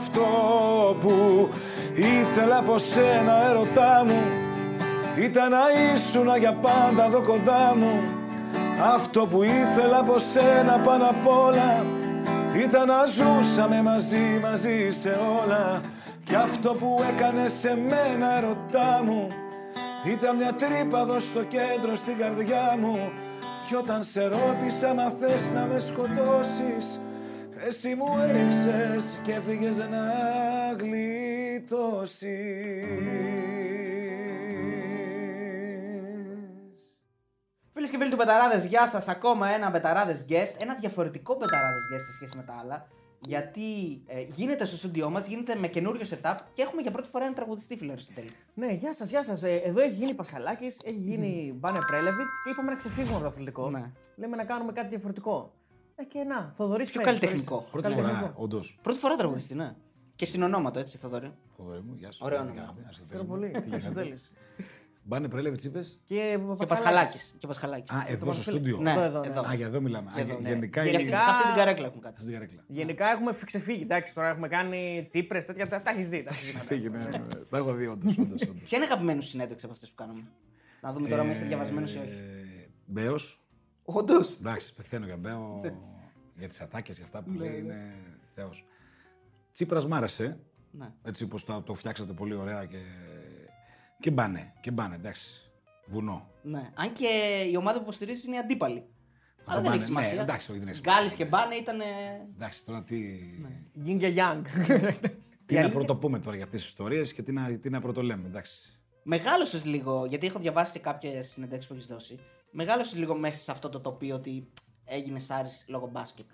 αυτό που ήθελα από σένα ερωτά μου ήταν να ήσουν για πάντα εδώ κοντά μου. Αυτό που ήθελα από σένα πάνω απ' όλα ήταν να ζούσαμε μαζί, μαζί σε όλα. Κι αυτό που έκανε σε μένα ερωτά μου Ήταν μια τρύπα εδώ στο κέντρο στην καρδιά μου. Κι όταν σε ρώτησα να θες να με σκοτώσεις Εσύ μου έριξες και έφυγες να γλιτώσεις Φίλες και φίλοι του Μπεταράδες, γεια σας. Ακόμα ένα Μπεταράδες guest. Ένα διαφορετικό Μπεταράδες guest σε σχέση με τα άλλα. Γιατί ε, γίνεται στο στούντιό μας, γίνεται με καινούριο setup και έχουμε για πρώτη φορά ένα τραγουδιστή, φίλε Αριστοτέλη. Ναι, γεια σας, γεια σας. εδώ έχει γίνει Πασχαλάκης, έχει γίνει Μπάνε Πρέλεβιτς και είπαμε να ξεφύγουμε από το αθλητικό. Ναι. Λέμε να κάνουμε κάτι διαφορετικό. Ε, και να, Θοδωρή Πιο καλλιτεχνικό. Πρώτη φορά, όντως. Πρώτη φορά τραγουδιστή, ναι. Και συνονόματο, έτσι, Θοδωρή. Θοδωρή μου, γεια σου. Ωραίο Τι όνομα. κάνετε, Αριστοτέλη Ευχαριστώ μου. πολύ. Τι λέγατε. Αριστοτέλης. Μπάνε πρέλεβε, είπες; Και Και Πασχαλάκης. Και Πασχαλάκης. Α, εδώ στο στούντιο. Ναι, Εδώ, εδώ, εδώ. ναι. Α, για εδώ μιλάμε. Α, Εδώ, γε- ναι. Γενικά Και η- αυτή- σε αυτή την καρέκλα έχουν κάτι. Στην καρέκλα. Γενικά έχουμε ξεφύγει. Εντάξει, τώρα έχουμε κάνει τσίπρες, τέτοια. Τα τα έχεις δει. τα έχεις δει. Φύγε, ναι, ναι. Τα έχω δει, όντως. Ποια είναι αγαπημένη σου συνέντευξη από αυτές που κάνουμε; Να δούμε τώρα αν είσαι διαβασμένος ή όχι. Μπέος. Όντως. Εντάξει, πεθαίνω για Μπέο. Για τις ατάκες και αυτά που λέει είναι Θεός. Τσίπρας μ' άρεσε. Ναι. Έτσι πω το, το φτιάξατε πολύ ωραία και. Και μπάνε, και μπάνε, εντάξει. Βουνό. Ναι. Αν και η ομάδα που υποστηρίζεις είναι η αντίπαλη. Αλλά δεν Μπάνε, έχει σημασία. ναι, εντάξει, όχι, δεν έχει Γκάλι και Μπάνε ήταν. Εντάξει, τώρα τι. Yin και Yang. Τι να πρωτοπούμε τώρα για αυτές τις ιστορίες και τι να, τι να πρωτολέμε, εντάξει. Μεγάλωσες λίγο, γιατί έχω διαβάσει και κάποιες συνεντεύξεις που έχεις δώσει. Μεγάλωσες λίγο μέσα σε αυτό το τοπίο ότι έγινε Άρη λόγω μπάσκετ.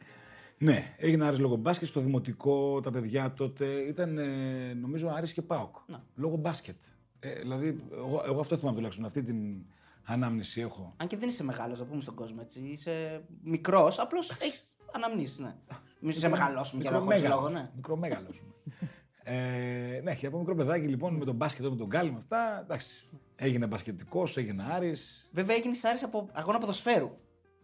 Ναι, έγινε Άρης λόγω μπάσκετ στο δημοτικό, τα παιδιά τότε ήταν ε, νομίζω Άρης και ΠΑΟΚ. Να. Λόγω μπάσκετ. Ε, δηλαδή, εγώ, εγώ αυτό θυμάμαι τουλάχιστον, αυτή την ανάμνηση έχω. Αν και δεν είσαι μεγάλος, να πούμε στον κόσμο έτσι. Είσαι μικρός, απλώς έχεις αναμνήσεις, ναι. Μην σε μεγαλώσουμε για να χωρίς λόγο, ναι. Μικρομέγαλος. ε, ναι, και από μικρό παιδάκι λοιπόν με τον μπάσκετ, με τον γκάλι, με αυτά. Εντάξει. Έγινε μπασκετικός, έγινε Άρης. Βέβαια έγινε Άρη από αγώνα ποδοσφαίρου.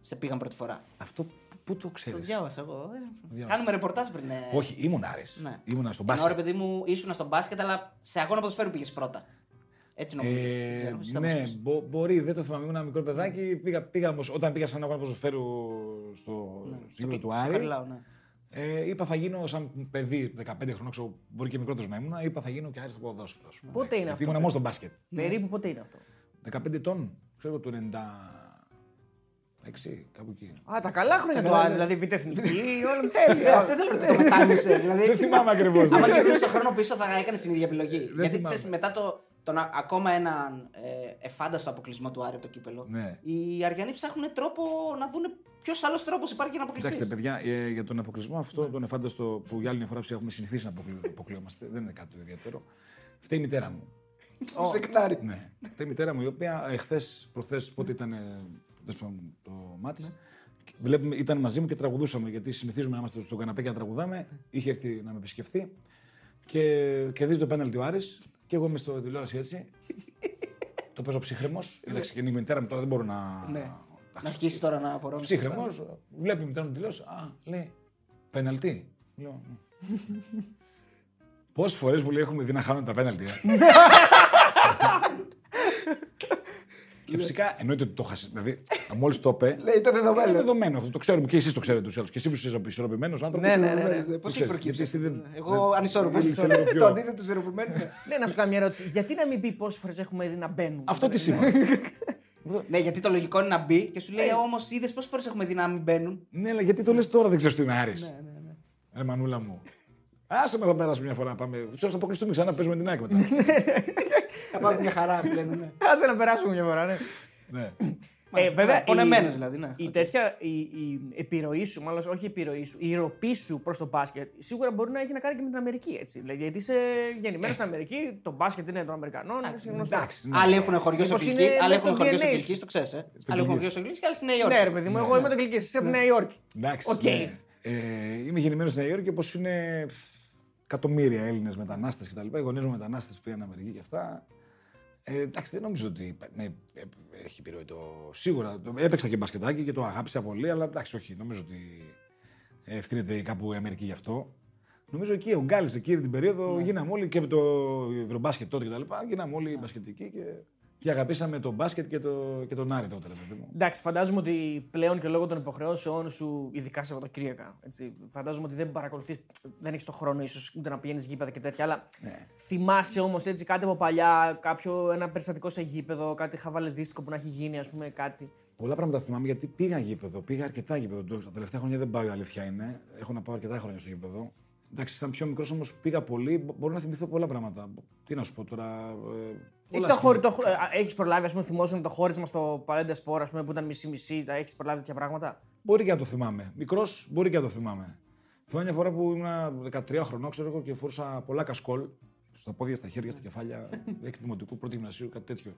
Σε πήγαν πρώτη φορά. Αυτό πού- πού το Το ξέρει. διάβασα εγώ. ε. διάβασα. Κάνουμε ρεπορτάζ πριν. ε. Όχι, ήμουν Άρης. Ναι. Ήμουνα στον Ενώ ρε μπάσκετ. παιδί μου ήσουν στο μπάσκετ, αλλά σε αγώνα ποδοσφαίρου πήγες πρώτα. Έτσι νομίζω. δεν Ε, ξέρω, εσύ θα ναι, μας πεις. μπο- μπορεί, δεν το θυμάμαι. Ήμουν ένα μικρό παιδάκι. Πήγα, πήγα όμως, όταν πήγα σε ένα αγώνα ποδοσφαίρου στο Ναι, στο γήπεδο του στο Άρη. Χαριλάου, ναι. Ε, είπα θα γίνω σαν παιδί 15 χρονών, ξέρω, μπορεί και μικρότερος να ήμουν. Είπα θα γίνω και άριστο ποδόσφαιρος. ας πούμε. Πότε Εντάξει, είναι γιατί αυτό, Ήμουν μόνος στο μπάσκετ. Περίπου πότε είναι αυτό; 15 ετών, ξέρω το 96, κάπου εκεί. Α, τα καλά χρόνια Τα του καλά, Άρη, ναι. δηλαδή β' εθνική, όλο Ε, τέλεια. Αυτό θέλω να το μετάνιωσε. δηλαδή, Δεν θυμάμαι ακριβώς, Άμα ναι. γυρνούσε το χρόνο πίσω, θα έκανε την ίδια επιλογή. Γιατί θυμάμαι. ξέρεις, μετά το, τον α- ακόμα έναν ε, εφάνταστο αποκλεισμό του Άρη από το κύπελο, Ναι. οι Αριανοί ψάχνουν τρόπο να δουν ποιος άλλος τρόπος υπάρχει για να αποκλειστείς. Κοιτάξτε, παιδιά, ε, για τον αποκλεισμό αυτό, τον εφάνταστο που για άλλη μια φορά ψυχή έχουμε συνηθίσει να αποκλει- αποκλειόμαστε, δεν είναι κάτι το ιδιαίτερο. Φταίει η μητέρα μου. Του σεκνάρει. Ναι. Φταίει η μητέρα μου, η οποία εχθέ, προχθές, πότε ήταν ε, τέλος πάντων, το μάτι, βλέπουμε, ήταν μαζί μου και τραγουδούσαμε. Γιατί συνηθίζουμε να είμαστε στον καναπέ και να τραγουδάμε. Είχε έρθει να με επισκεφθεί και κερδίζει το πέναλτι ο Άρης και εγώ είμαι στο τηλεόραση έτσι. το παίζω ψύχρεμος. Εντάξει, και είναι η μητέρα μου τώρα δεν μπορώ να. Ναι. Να αρχίσει τώρα να απορρώνει. Ψύχρεμος, βλέπει η μητέρα μου τη τηλεόραση. Α, λέει, πέναλτι. Λέω, Πόσες φορές μου λέει έχουμε δει να χάνουν τα πέναλτι. ε;» και φυσικά εννοείται ότι το χάσει. Δηλαδή, μόλις το είπε. Λέει, ήταν δεδομένο. Είναι δεδομένο αυτό. Το ξέρουμε και εσείς το ξέρετε τους άλλους. Και εσύ που είσαι ισορροπημένος άνθρωπος. Ναι, ναι, ναι, ναι. Πώς ξέρεις, έχει προκύψει. γιατί εσύ δεν- Εγώ δεν- ανισόρροπο. δεν είσαι λίγο πιο- Το αντίθετο του ισορροπημένου. Ναι, να σου κάνω μια ερώτηση. Γιατί να μην πει πόσες φορές έχουμε δει να μπαίνουν. Αυτό τι σημαίνει; Ναι, γιατί το λογικό είναι να μπει και σου λέει όμως είδες πόσες φορές έχουμε δει να μην μπαίνουν; ναι, αλλά γιατί το λες τώρα δεν ξέρεις τι είναι Άρης. Ναι, ναι, ναι. Ε, μανούλα μου. Άσε με θα περάσουμε μια φορά να πάμε. Ξέρω να αποκλειστούμε ξανά παίζουμε την ΑΕΚ μετά. Θα πάμε μια χαρά που λένε. ναι. Άσε να περάσουμε μια φορά, ναι. ναι. Ε, βέβαια, η- πονεμένος δηλαδή, ναι. Η Οκ. τέτοια η, η επιρροή σου, μάλλον όχι η επιρροή σου, η ροπή σου προς το μπάσκετ σίγουρα μπορεί να έχει να κάνει και με την Αμερική. Έτσι. Δηλαδή, γιατί είσαι γεννημένος στην Αμερική, το μπάσκετ είναι των Αμερικανών. είναι γνωστό. Εντάξει. ναι. Άλλοι έχουν χωριός σε Μήπως Αγγλική, είναι άλλοι μέσα έχουν στο χωριός σε DNA σου. Αγγλική, το ξέρεις. Άλλοι έχουν Αγγλική. χωριός σε Αγγλική και άλλοι στη Νέα Υόρκη. Ναι, ρε παιδί μου, εγώ είμαι το Αγγλική, εσύ από τη Νέα Υόρκη. Εντάξει. Οκ. ναι. Ε, είμαι γεννημένος στη Νέα Υόρκη όπως είναι εκατομμύρια Έλληνες μετανάστες κτλ. Οι γονείς μου μετανάστες πήγαν Αμερική και αυτά. Ε, εντάξει, δεν νομίζω ότι με, ε, έχει επιρροή το. Σίγουρα το, έπαιξα και μπασκετάκι και το αγάπησα πολύ, αλλά εντάξει, όχι. Νομίζω ότι ευθύνεται κάπου η Αμερική γι' αυτό. Νομίζω εκεί ο Γκάλης εκείνη την περίοδο γίναμε όλοι και με το Ευρωμπάσκετ τότε κτλ. Γίναμε όλοι μπασκετικοί και, και αγαπήσαμε το μπάσκετ και, το, και τον Άρη τότε. ρε παιδί μου. Εντάξει, φαντάζομαι ότι πλέον και λόγω των υποχρεώσεων σου, ειδικά Σαββατοκύριακα, έτσι, φαντάζομαι ότι δεν παρακολουθείς, δεν έχεις το χρόνο ίσως ούτε να πηγαίνεις γήπεδα και τέτοια. Αλλά Ναι. θυμάσαι όμως έτσι κάτι από παλιά, κάποιο ένα περιστατικό σε γήπεδο, κάτι χαβαλεδίστικο που να έχει γίνει, ας πούμε, κάτι. Πολλά πράγματα θυμάμαι γιατί πήγα γήπεδο, πήγα αρκετά γήπεδο. Το- Τα τελευταία χρόνια δεν πάω, η αλήθεια είναι. Έχω να πάω αρκετά χρόνια στο γήπεδο. Εντάξει, σαν πιο μικρός όμως πήγα πολύ. Μπο- Μπορώ να θυμηθώ πολλά πράγματα. Τι να σου πω τώρα. Ε, Ή πολλά το χώρι, στιγμή. το, έχεις προλάβει, ας πούμε, θυμόσαι το χώρισμα στο Παλέντε Σπορ, ας πούμε, που ήταν μισή-μισή, τα έχεις προλάβει τέτοια πράγματα; Μπορεί και να το θυμάμαι. Μικρός μπορεί και να το θυμάμαι. Θυμάμαι μια φορά που ήμουν 13 χρονών, ξέρω εγώ, και φορούσα πολλά κασκόλ στα πόδια, στα χέρια, στα κεφάλια, έκτη δημοτικού, πρώτη γυμνασίου, κάτι τέτοιο.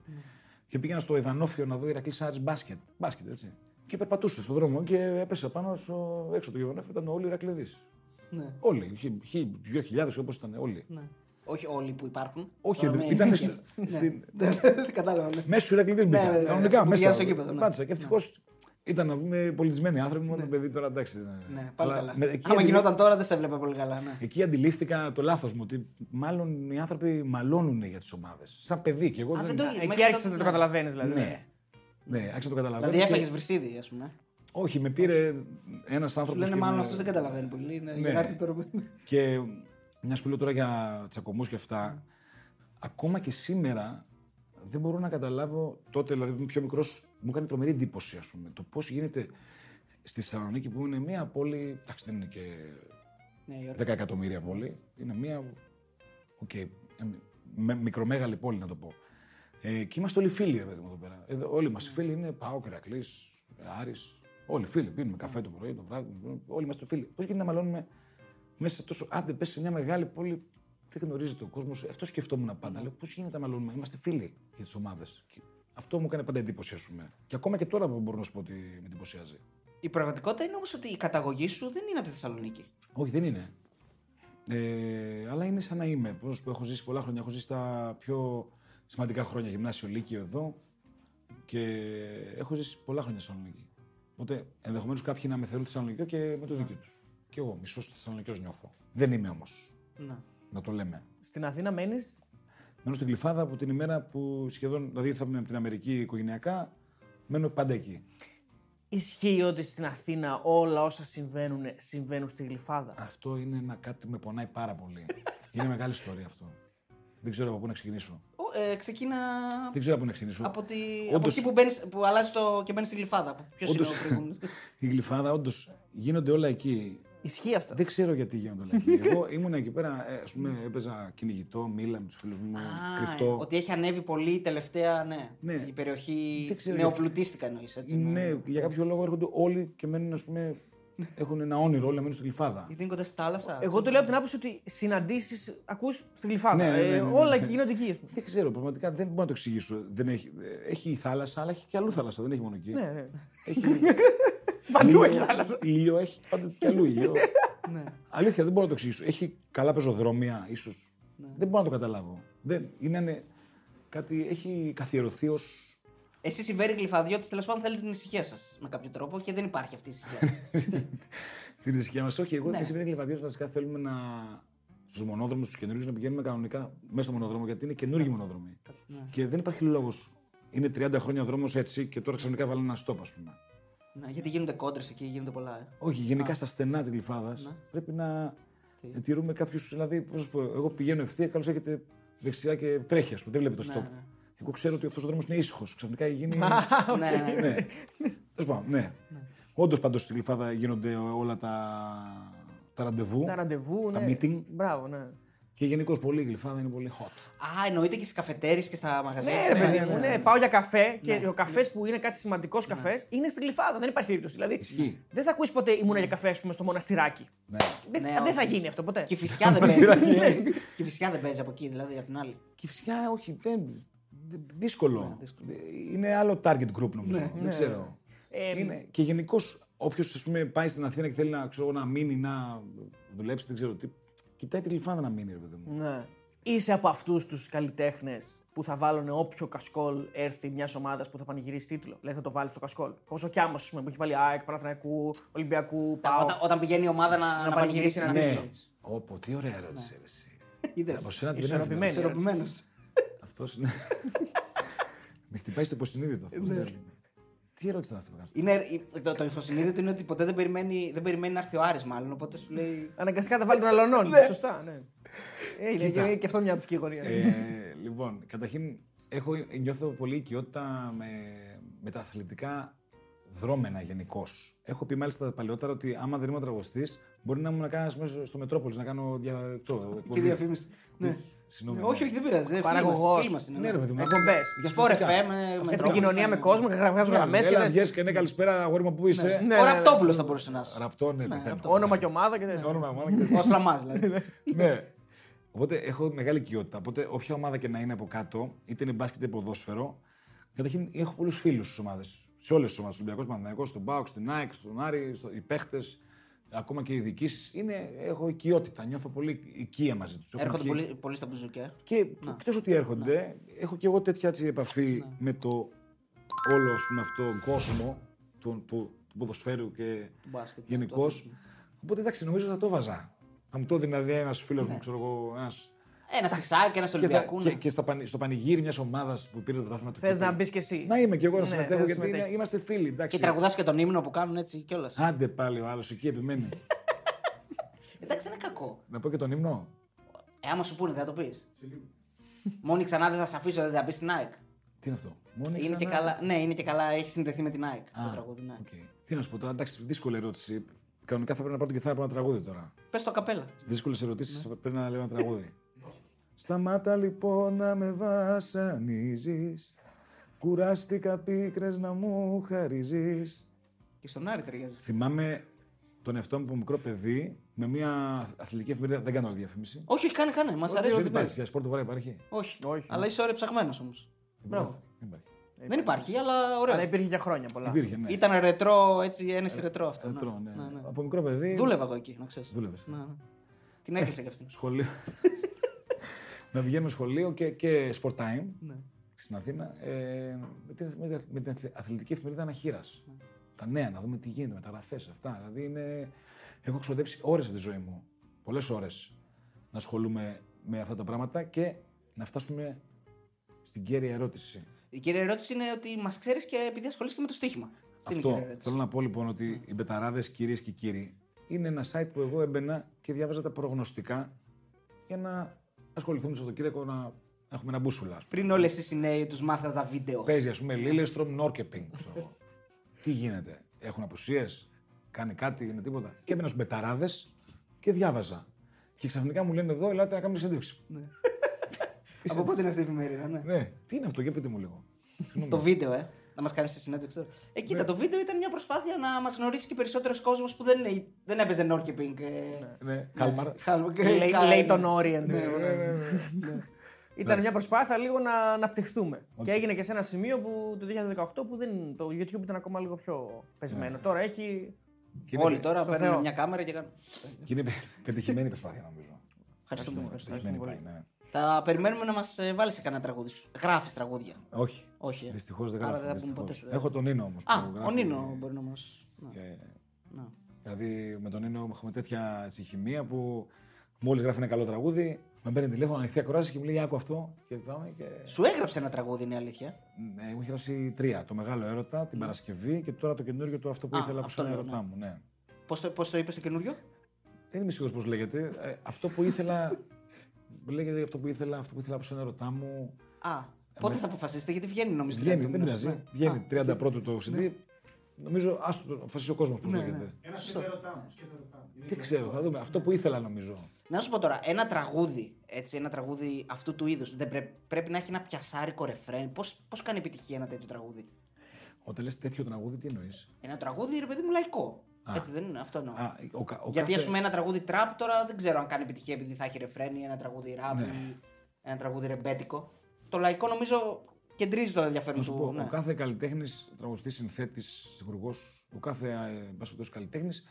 και πήγαινα στο Ιδανόφιο να δω Ηρακλής Άρης μπάσκετ. Μπάσκετ, έτσι. Και περπατούσα στον δρόμο και έπεσε πάνω στο, έξω από το Ιδανόφιο, ήταν όλοι Ηρακλειδεί. Ναι. Όλοι, χι- χι- δυο χιλιάδες όπως ήταν όλοι. ναι. Όχι όλοι που υπάρχουν. Όχι, Τώρα με- ήταν Ναι. στην- στην- Δεν κατάλαβα. ναι. Μέσω Ηρακλειδή μπήκα. ναι, ναι, Κανονικά που μέσα. πηγαίνω στο γήπεδο, ναι. Πάτησα και ευτυχώς ήταν να πούμε πολιτισμένοι άνθρωποι. Μόνο το παιδί τώρα εντάξει. δεν είναι. Ναι, πάλι Αλλά καλά. με- εκεί Άμα αντιλη- γινόταν τώρα δεν σε έβλεπε πολύ καλά. Ναι. Εκεί αντιλήφθηκα το λάθος μου ότι μάλλον οι άνθρωποι μαλώνουν για τις ομάδες. Σαν παιδί και εγώ Α, δεν. δεν το- Εκεί μέχρι άρχισες τότε, να το ναι. καταλαβαίνεις, δηλαδή. Ναι. Ναι, άρχισα να το καταλαβαίνω. Δηλαδή και- έφαγες βρυσίδι, ας πούμε. Όχι, με πήρε ένας άνθρωπος. Σου λένε μάλλον αυτός δεν καταλαβαίνει πολύ. Ναι, για να έρθει τώρα. Και μιας που λέω τώρα για τσακωμούς και αυτά, ακόμα και σήμερα δεν μπορώ να καταλάβω. Τότε, δηλαδή, που ήμουν πιο μικρός, μου έκανε τρομερή εντύπωση, ας πούμε, το πώς γίνεται στη Θεσσαλονίκη που είναι μια πόλη. Εντάξει, δεν είναι και Ναι, η ώρα. 10 εκατομμύρια πόλη. Είναι μια. Οκ, ε, με- μικρομέγαλη πόλη να το πω. Ε, και είμαστε όλοι φίλοι, ρε παιδί μου εδώ πέρα. Εδώ, όλοι μας οι φίλοι είναι ΠΑΟΚ, Ηρακλής, Άρης. Όλοι φίλοι. Πίνουμε καφέ το πρωί, το βράδυ. Όλοι είμαστε φίλοι. Πώς γίνεται να μαλώνουμε μέσα τόσο. Άντε, πες σε μια μεγάλη πόλη. Δεν γνωρίζεται ο κόσμος. Αυτό σκεφτόμουν πάντα. Λέω πώς γίνεται να μαλώνουμε. Είμαστε φίλοι για τις ομάδες. Αυτό μου έκανε πάντα εντύπωση, ας πούμε. Και ακόμα και τώρα μπορώ να σου πω ότι με εντυπωσιάζει. Η πραγματικότητα είναι όμως ότι η καταγωγή σου δεν είναι από τη Θεσσαλονίκη. Όχι, δεν είναι. Ε, αλλά είναι σαν να είμαι. Πώς να σου πω, έχω ζήσει πολλά χρόνια. Έχω ζήσει τα πιο σημαντικά χρόνια. Γυμνάσιο, Λύκειο εδώ. Και έχω ζήσει πολλά χρόνια στη Θεσσαλονίκη. Οπότε ενδεχομένως κάποιοι να με θεωρούν Θεσσαλονικιό και με το δίκιο τους. Και εγώ μισός Θεσσαλονικιό νιώθω. Δεν είμαι όμως. Ναι. Να το λέμε. Στην Αθήνα μένεις; Μένω στην Κλειφάδα από την ημέρα που σχεδόν. Δηλαδή ήρθαμε από την Αμερική οικογενειακά. Μένω πάντα εκεί. Ισχύει ότι στην Αθήνα όλα όσα συμβαίνουν συμβαίνουν στη Γλυφάδα. Αυτό είναι ένα κάτι που με πονάει πάρα πολύ. είναι μεγάλη ιστορία αυτό. Δεν ξέρω από πού να ξεκινήσω. Ο, ε, ξεκίνα Δεν ξέρω από πού να ξεκινήσω. από, τη... Όντως- από εκεί που, μπαίνεις, που αλλάζεις το και μπαίνεις στη γλυφάδα. Ποιος είναι Όντως, ο προηγούμενος; η γλυφάδα, όντως γίνονται όλα εκεί. Ισχύει αυτό. Δεν ξέρω γιατί γίνονται όλα εκεί. Εγώ ήμουν εκεί πέρα, ε, ας πούμε, έπαιζα κυνηγητό, μίλα με τους φίλους μου, κρυφτό. Ότι έχει ανέβει πολύ τελευταία, ναι. Ναι. Η περιοχή Δεν ξέρω νεοπλουτίστηκα εννοείς. έτσι. Ναι, για κάποιο λόγο έρχονται όλοι και μένουν, ας πούμε, έχουν ένα όνειρο, όλοι να μένουν στη γλυφάδα. Γιατί είναι κοντά στη θάλασσα. Εγώ το λέω από την άποψη ότι συναντήσεις ακούς στη Γλυφάδα. Ναι, ναι, ναι, ναι, Ε, ναι. όλα εκεί γίνονται εκεί. ας πούμε. Δεν ξέρω, πραγματικά δεν μπορώ να το εξηγήσω. Δεν έχει, ε, έχει η θάλασσα, αλλά έχει και αλλού θάλασσα, δεν έχει μόνο εκεί. Ναι, ναι. Έχει, Παντού ήλιο- έχει θάλασσα. Ήλιο έχει, πάντως και αλλού ήλιο. Ναι. Αλήθεια, δεν μπορώ να το εξηγήσω. Έχει καλά πεζοδρόμια, ίσως. Ναι. Δεν μπορώ να το καταλάβω. Δεν, είναι ανε- κάτι, έχει καθιερωθεί ω. Εσείς οι Βέροι Γλυφαδιώτες τέλος πάντων θέλετε την ησυχία σας με κάποιο τρόπο και δεν υπάρχει αυτή η ησυχία. την ησυχία μας. Όχι, εγώ Ναι. και εσύ Βέρη Κλειβαδίο βασικά θέλουμε να. στους μονόδρομους, τους καινούριους, να πηγαίνουμε κανονικά μέσα στο μονόδρομο, γιατί είναι καινούργιοι μονόδρομοι. Ναι. Και δεν υπάρχει λόγος. Είναι 30 χρόνια ο δρόμος έτσι και τώρα ξαφνικά βάλουν ένα στόπ, ας πούμε. Ναι, γιατί γίνονται κόντρες εκεί, γίνονται πολλά. Ε. Όχι, γενικά στα στενά της γλυφάδας Ναι. πρέπει να Τι; τηρούμε κάποιους. Δηλαδή, πώς να σου πω, εγώ πηγαίνω ευθεία, καλώς έχετε δεξιά και τρέχει, ας πούμε. Δεν βλέπει το στόπ. ναι. Εγώ ξέρω ότι αυτός ο δρόμος είναι ήσυχος. Ξαφνικά γίνει. ναι, ναι. ναι. Τέλος πάντων, ναι. Όντως πάντως στη γλυφάδα γίνονται όλα τα, τα ραντεβού. Τα ραντεβού, Τα ναι. meeting. Μπράβο, ναι. Και γενικώ πολύ η γλυφάδα είναι πολύ hot. Α, εννοείται και στις καφετέρειε και στα μαγαζιά. Ναι, της ρε παιδί Αθήνας, μου, ναι. ναι, πάω για καφέ και Ναι. ο καφές που είναι κάτι σημαντικός καφές είναι στη γλυφάδα. Δεν υπάρχει περίπτωση. Δηλαδή, Ισχύει. δεν θα ακούσεις ποτέ ήμουνα για καφέ ας πούμε, στο μοναστηράκι. Ναι. Δεν, Ναι, δεν όχι. θα γίνει αυτό ποτέ. Και η φυσικά δεν παίζει. και η φυσικά δεν παίζει από εκεί, δηλαδή από την άλλη. Και φυσικά όχι, δεν, δυ- δύσκολο. Ναι, δύσκολο. Είναι άλλο target group νομίζω. Ναι. δεν Ναι. ξέρω. Ε, είναι, και γενικώς όποιος πάει στην Αθήνα και θέλει να, ξέρω, να μείνει, να δουλέψει, δεν ξέρω τι. Κοιτάει τη γλυφάδα να μείνει, ρε παιδί μου. Ναι. Είσαι από αυτούς τους καλλιτέχνες που θα βάλουν όποιο κασκόλ έρθει μιας ομάδας που θα πανηγυρίσει τίτλο. Δηλαδή θα το βάλεις στο κασκόλ. Όπω ο Κιάμο, που έχει βάλει ΑΕΚ, Παναθηναϊκού, Ολυμπιακού, Πάο. Όταν, όταν πηγαίνει η ομάδα να, να, πανηγυρίσει πανηγυρίσει ένα ένα τίτλο. Ναι. Όπο, τι ωραία ερώτηση. ρε, εσύ. Είδες. Από σένα την Ισορροπημένη. έφυγα. Ισορροπημένος. Αυτός είναι. Με χτυπάει στο υποσυνείδητο αυτός. Ναι. Τι ερώτηση ήταν αυτή που έκανες. Είναι, το, το υποσυνείδητο είναι ότι ποτέ δεν περιμένει, δεν περιμένει να έρθει ο Άρης μάλλον, οπότε σου λέει... Αναγκαστικά τα βάλει των αλωνών. Σωστά, ναι. Ε, είναι Κοίτα. και, και αυτό μια οπτική γωνία. Ε, λοιπόν, καταρχήν έχω, νιώθω πολύ οικειότητα με, με τα αθλητικά δρόμενα γενικώ. Έχω πει μάλιστα παλαιότερα ότι άμα δεν ήμουν τραγωστής, μπορεί να ήμουν να κάνω μέσα στο Μετρόπολης να κάνω δια, αυτό, Και εκπομπή. διαφήμιση. Ναι. Συγγνώμη. όχι, όχι, δεν πειράζει. είναι Παραγωγός. Φίλοι μας είναι. Ναι, ρε παιδί μου. Εκπομπές. Για Σπορ αθλητικά. FM, με Αυτή τρόπο. επικοινωνία με κόσμο, βγάζω Ναι, γραμμές και. Έλα, δεν- βγες και ναι, καλησπέρα, αγόρι μου, πού είσαι; Ναι, Ο ναι, ναι. Ραπτόπουλο θα μπορούσε να είσαι. Ραπτό, ναι, πεθαίνω. Όνομα και ομάδα και τέτοια. Όνομα, ομάδα και- Ο Σλαμά δηλαδή. ναι. Οπότε έχω μεγάλη οικειότητα. Οπότε όποια ομάδα και να είναι από κάτω, είτε είναι μπάσκετ είτε ποδόσφαιρο, καταρχήν έχω πολλούς φίλους στις ομάδες. Σε όλες τις ομάδες. Στον Ολυμπιακό Παναθηναϊκό, στον Μπάουκ, στην ΑΕΚ, στον Άρη, στο, οι παίχτες, ακόμα και οι διοικήσεις. Έχω οικειότητα. Νιώθω πολύ οικία μαζί τους. Έρχονται πολύ, πολύ στα μπουζούκια. Και εκτός ότι έρχονται, έχω και εγώ τέτοια έτσι, επαφή με το όλο ας πούμε, αυτό τον κόσμο του, του, του ποδοσφαίρου και Του μπάσκετ, γενικώς. το αθλητισμό. Οπότε εντάξει, νομίζω θα το βάζα. Θα μου το έδινε δηλαδή ένας φίλος μου, ξέρω εγώ, ένας Ένα στη ΣΑΚ, ένα στο και, τα- Ολυμπιακού. και, ναι. και στα πανη- στο πανηγύρι μιας ομάδας που πήρε το πρωτάθλημα του Θες Κύπρου. να μπεις κι εσύ. Να είμαι κι εγώ να Ναι, συμμετέχω θες να γιατί είναι- συμμετέχεις. είμαστε φίλοι. Εντάξει. Και τραγουδάς και τον ύμνο που κάνουν έτσι κιόλας. Άντε πάλι ο άλλος εκεί επιμένει. Εντάξει, δεν είναι κακό. να πω και τον ύμνο. Ε, άμα σου πούνε, δεν θα το πεις. Μόνη ξανά δεν θα σε αφήσω, δεν θα μπεις στην ΑΕΚ. Τι είναι αυτό; Μόνο Είναι και καλά, ναι, είναι και καλά, έχει συνδεθεί με την ΑΕΚ το τραγούδι. Ναι. Οκ. Τι να σου πω τώρα, εντάξει, δύσκολη ερώτηση. Κανονικά θα πρέπει να πάρω την κιθάρα από ένα τραγούδι τώρα. Πες το καπέλα. Στι δύσκολες ερωτήσεις πρέπει να λέω ένα τραγούδι. Σταμάτα λοιπόν να με βασανίζεις Κουράστηκα πίκρες να μου χαρίζεις Και στον Άρη ταιριάζει. Θυμάμαι τον εαυτό μου από μικρό παιδί με μια αθλητική εφημερίδα. Δεν κάνω άλλη διαφήμιση. Όχι, όχι, κάνε, κάνε. Μας αρέσει Δεν ό,τι υπάρχει. πες. Για σπορ του βαρά υπάρχει; Όχι. Όχι. Αλλά είσαι ωραία ψαγμένος όμως. Μπράβο. Δεν υπάρχει. Δεν υπάρχει, αλλά Αλλά ωραίο. υπήρχε για χρόνια πολλά. Υπήρχε, ναι. Ήταν ρετρό, έτσι, ένεση ρετρό αυτό. ναι. Ρετρό, ναι. Ναι, ναι. Από μικρό παιδί. Δούλευα εγώ εκεί, να ξέρεις. Δούλευες. Ναι, ναι. Την έκλεισα κι αυτήν. Σχολείο. Να πηγαίνουμε σχολείο και, και sport time Ναι. στην Αθήνα ε, με, την, με, την- με την αθλητική εφημερίδα Αναχείρα. Τα νέα, να δούμε τι γίνεται, μεταγραφέ, αυτά. Δηλαδή είναι... έχω ξοδέψει ώρες από τη ζωή μου, πολλές ώρες, να ασχολούμαι με αυτά τα πράγματα και να φτάσουμε στην κέρια ερώτηση. Η κύρια ερώτηση είναι ότι μας ξέρεις και επειδή ασχολείσαι και με το στοίχημα. Αυτή είναι η Αυτό κύρια ερώτηση. θέλω να πω λοιπόν ότι οι μπεταράδες, κυρίες και κύριοι, είναι ένα site που εγώ έμπαινα και διάβαζα τα προγνωστικά για να ασχοληθούμε στο Σαββατοκύριακο να έχουμε ένα μπούσουλα. ας πούμε. Πριν όλες οι νέοι τους μάθα τα βίντεο. Παίζει, ας πούμε, Λίλεστρομ Νόρκεπινγκ. ξέρω εγώ. Τι γίνεται, έχουν απουσίες, κάνει κάτι, είναι τίποτα. Και έμπαινα στους μπεταράδες και διάβαζα. Και ξαφνικά μου λένε εδώ, ελάτε να κάνουμε συνέντευξη. Από πότε είναι αυτή η εφημερίδα, ναι. Ναι, τι είναι αυτό, για πείτε μου λίγο. Συγγνώμη. Το βίντεο, ε. Να μας κάνει τη συνέντευξη τώρα. Ε, κοίτα, το βίντεο ήταν μια προσπάθεια να μας γνωρίσει και περισσότερος κόσμος που δεν, είναι- δεν έπαιζε Νόρκεπινγκ. Ε, Ναι, Κάλμαρ. Λέει, λέει τον Orient. Ναι, ναι, ναι. Ήταν μια προσπάθεια λίγο να αναπτυχθούμε. Και έγινε και σε ένα σημείο που το 2018 που δεν, το YouTube ήταν ακόμα λίγο πιο πεσμένο. Τώρα έχει. Και είναι- Όλοι τώρα στο παίρνουν Θεό. μια κάμερα και κάνουν. Και είναι πετυχημένη προσπάθεια, νομίζω. Ευχαριστούμε. Ναι, ευχαριστούμε. Πετυχημένη πάει, ναι. Θα περιμένουμε να μας βάλεις σε κανένα τραγούδι σου. Γράφεις τραγούδια. Όχι. Όχι. ε. Δυστυχώς δεν Άρα γράφω. δεν θα πούμε δυστυχώς. ποτέ σε- Έχω τον Νίνο όμως. Α, ο Νίνο μπορεί να μα. Και... Ναι. Δηλαδή με τον Νίνο έχουμε τέτοια έτσι, χημεία που μόλις γράφει ένα καλό τραγούδι, με παίρνει τηλέφωνο ανοιχτή ακρόαση και μου λέει Άκου αυτό. Και πάμε και. Σου έγραψε ένα τραγούδι, είναι η αλήθεια. Ναι, μου έχει γράψει τρία. Το μεγάλο έρωτα, την Παρασκευή και τώρα το καινούργιο το αυτό που Α, ήθελα από αυτό σένα λέω, έρωτά ναι. μου. Ναι. Πώς το, πώς το είπες το καινούριο; Δεν είμαι σίγουρος πώς λέγεται. Ε, αυτό που ήθελα. Λέγεται αυτό που ήθελα, αυτό που ήθελα από σένα έρωτά μου. Α, πότε θα αποφασίσετε, γιατί βγαίνει νομίζω. Βγαίνει, το δεν μήνας, πειράζει. ναι. Βγαίνει Α, 30 πρώτου το CD. Νομίζω, άστο το αποφασίσει ο κόσμος πώς Ναι, λέγεται. ναι. Ένα σκέτε ρωτά μου. σκέτε ρωτά μου. Είναι Δεν ξέρω, θα δούμε. Αυτό που ήθελα νομίζω. Να σου πω τώρα, ένα τραγούδι, έτσι, ένα τραγούδι αυτού του είδους πρέπει να έχει ένα πιασάρικο ρεφρέν. Πώς πώς κάνει επιτυχία ένα τέτοιο τραγούδι; Όταν λες τέτοιο τραγούδι, τι εννοείς; Ένα τραγούδι, ρε παιδί μου, λαϊκό. Έτσι δεν είναι, αυτό εννοώ. Α, ο, κα- ο Γιατί κάθε- ας πούμε ένα τραγούδι τραπ τώρα δεν ξέρω αν κάνει επιτυχία επειδή θα έχει ρεφρέν ή ένα τραγούδι ραπ Ναι. ή ένα τραγούδι ρεμπέτικο. Το λαϊκό νομίζω κεντρίζει το ενδιαφέρον Να σου του. πω, ναι. ο κάθε καλλιτέχνης, τραγουδιστής, συνθέτης, συγχουργό, ο κάθε ε, καλλιτέχνης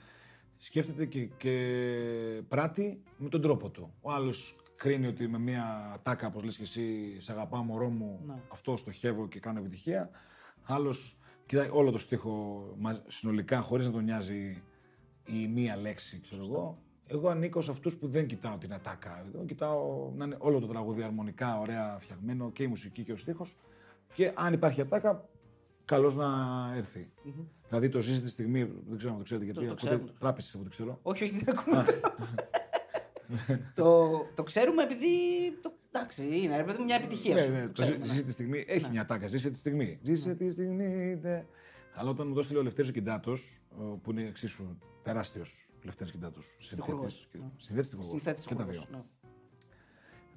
σκέφτεται και, και πράττει με τον τρόπο του. Ο άλλος κρίνει ότι με μια τάκα, όπως λες και εσύ, σε αγαπάω μωρό μου, Ναι. αυτό στοχεύω και κάνω επιτυχία. Άλλος κοιτάει όλο το στίχο μα- συνολικά, χωρίς να τον νοιάζει η μία λέξη, ξέρω εγώ. Εγώ ανήκω σε αυτούς που δεν κοιτάω την ατάκα. Εγώ κοιτάω να είναι όλο το τραγούδι αρμονικά, ωραία φτιαγμένο και η μουσική και ο στίχος. Και αν υπάρχει ατάκα, καλώς να ερθει Δηλαδή το ζήσει τη στιγμή, δεν ξέρω αν το ξέρετε γιατί. το ακούτε ξέρουμε. τράπεζες από ό,τι ξέρω. Όχι, όχι, δεν ακούμε. το, το ξέρουμε επειδή. Το, εντάξει, είναι ρε παιδί μου, μια επιτυχία Ναι, σου. ναι, Το το ξέρουμε, ζει- ναι. ζήσει τη στιγμή. Έχει μια τάκα, ζήσε τη στιγμή. Ζήσε τη στιγμή. δε. Αλλά όταν μου δώσει ο Λευτέρης ο Κιντάτος, ο- που είναι εξίσου τεράστιος Λευτέρης Κιντάτος, συνθέτης, Στιχουργός, και- ναι. συνθέτης στιχουργός, Συνθέτης και τα χορός, δύο. ναι.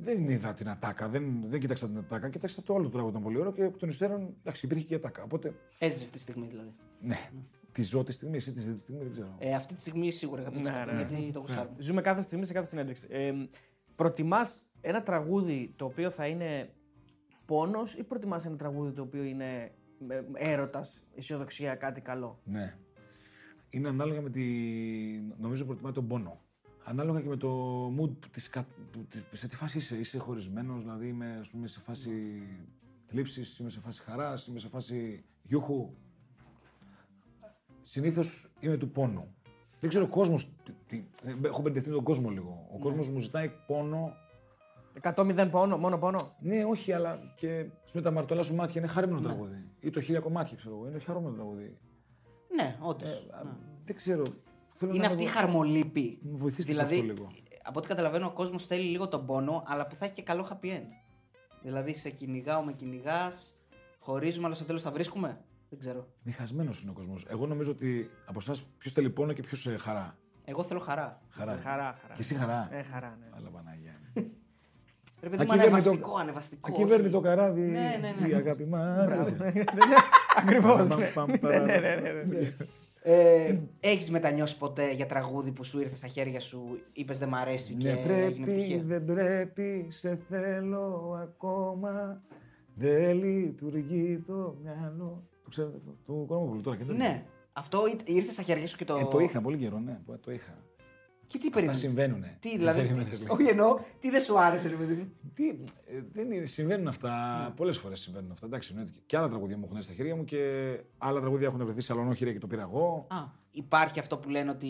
Δεν είδα την ατάκα, δεν, δεν κοίταξα την ατάκα, κοίταξα το άλλο το τραγούδι ήταν πολύ ωραίο και εκ των υστέρων εντάξει, υπήρχε και ατάκα. Οπότε, Έζησε τη στιγμή δηλαδή. ναι, τη ζω τη στιγμή, εσύ τη ζεις τη στιγμή, δεν ξέρω. Ε, αυτή τη στιγμή σίγουρα 100% Ναι, ναι. γιατί το γουστάρουμε. Ζούμε κάθε στιγμή σε κάθε συνέντευξη. Ε, προτιμάς ένα τραγούδι το οποίο θα είναι πόνος ή προτιμάς ένα τραγούδι το οποίο είναι έρωτας, αισιοδοξία, κάτι καλό; Ναι. Είναι ανάλογα με τη. Νομίζω προτιμάει τον πόνο. Ανάλογα και με το mood της, κα- που- της- σε τι φάση είσαι. Είσαι χωρισμένος, δηλαδή είμαι ας πούμε, σε φάση θλίψης, είμαι σε φάση χαράς, είμαι σε φάση γιούχου. Συνήθως είμαι του πόνου. Δεν ξέρω ο κόσμος. Έχω μπερδευτεί με τον κόσμο λίγο. Ο κόσμος μου ζητάει πόνο. 100-0 πόνο, μόνο πόνο; Ναι, όχι, αλλά και με τα μαρτωλά σου μάτια είναι χαρούμενο τραγούδι. Ή το χίλια κομμάτια, ξέρω εγώ. Είναι χαρούμενο τραγούδι. Ναι, όντως. Α, Δεν ξέρω. Θέλω Είναι να αυτή η έχω- χαρμολύπη. Μου βοηθήστε σε δηλαδή, αυτό λίγο. από ό,τι καταλαβαίνω, ο κόσμος θέλει λίγο τον πόνο, αλλά που θα έχει και καλό happy end. Δηλαδή, σε κυνηγάω, με κυνηγάς, χωρίζουμε, αλλά στο τέλος θα βρίσκουμε. Δεν ξέρω. Διχασμένος είναι ο κόσμος. Εγώ νομίζω ότι από εσάς ποιος θέλει πόνο και ποιος χαρά. Εγώ θέλω χαρά. Χαρά. Χαρά, χαρά. Και εσύ χαρά. Ε, χαρά, ναι. Αλλά Παναγία. Ρε παιδί μου, Ακυβέρνητο- ανεβαστικό, ανεβαστικό. Ακυβέρνητο όχι. καράβι. Ναι, ναι, ναι. Η αγάπη μας. Ακριβώς. Παμ, παμ, παρα. Ναι, ναι, ναι, ναι. Ε, Έχεις μετανιώσει ποτέ για τραγούδι που σου ήρθε στα χέρια σου, είπες δεν μ' αρέσει και Ναι, έγινε πρέπει, επιτυχία; δεν πρέπει, σε θέλω ακόμα. Δεν λειτουργεί το μυαλό. Το ξέρετε αυτό, του Κορομόπουλου τώρα και δεν Ναι, αυτό εί- ήρθε στα χέρια σου και το. Ε, το είχα πολύ καιρό, ναι, το είχα. Και τι Τα περίμενε. συμβαίνουν. Τι δηλαδή. Περίμενες, τι- λέει. Όχι εννοώ, τι δεν σου άρεσε, ρε παιδί μου; Τι, ε, δεν είναι, συμβαίνουν αυτά. Ναι. Πολλές φορές συμβαίνουν αυτά. Εντάξει, εννοείται. Και άλλα τραγούδια μου έχουν έρθει στα χέρια μου και άλλα τραγούδια έχουν βρεθεί σε αλωνόχειρια και το πήρα εγώ. Α, υπάρχει αυτό που λένε ότι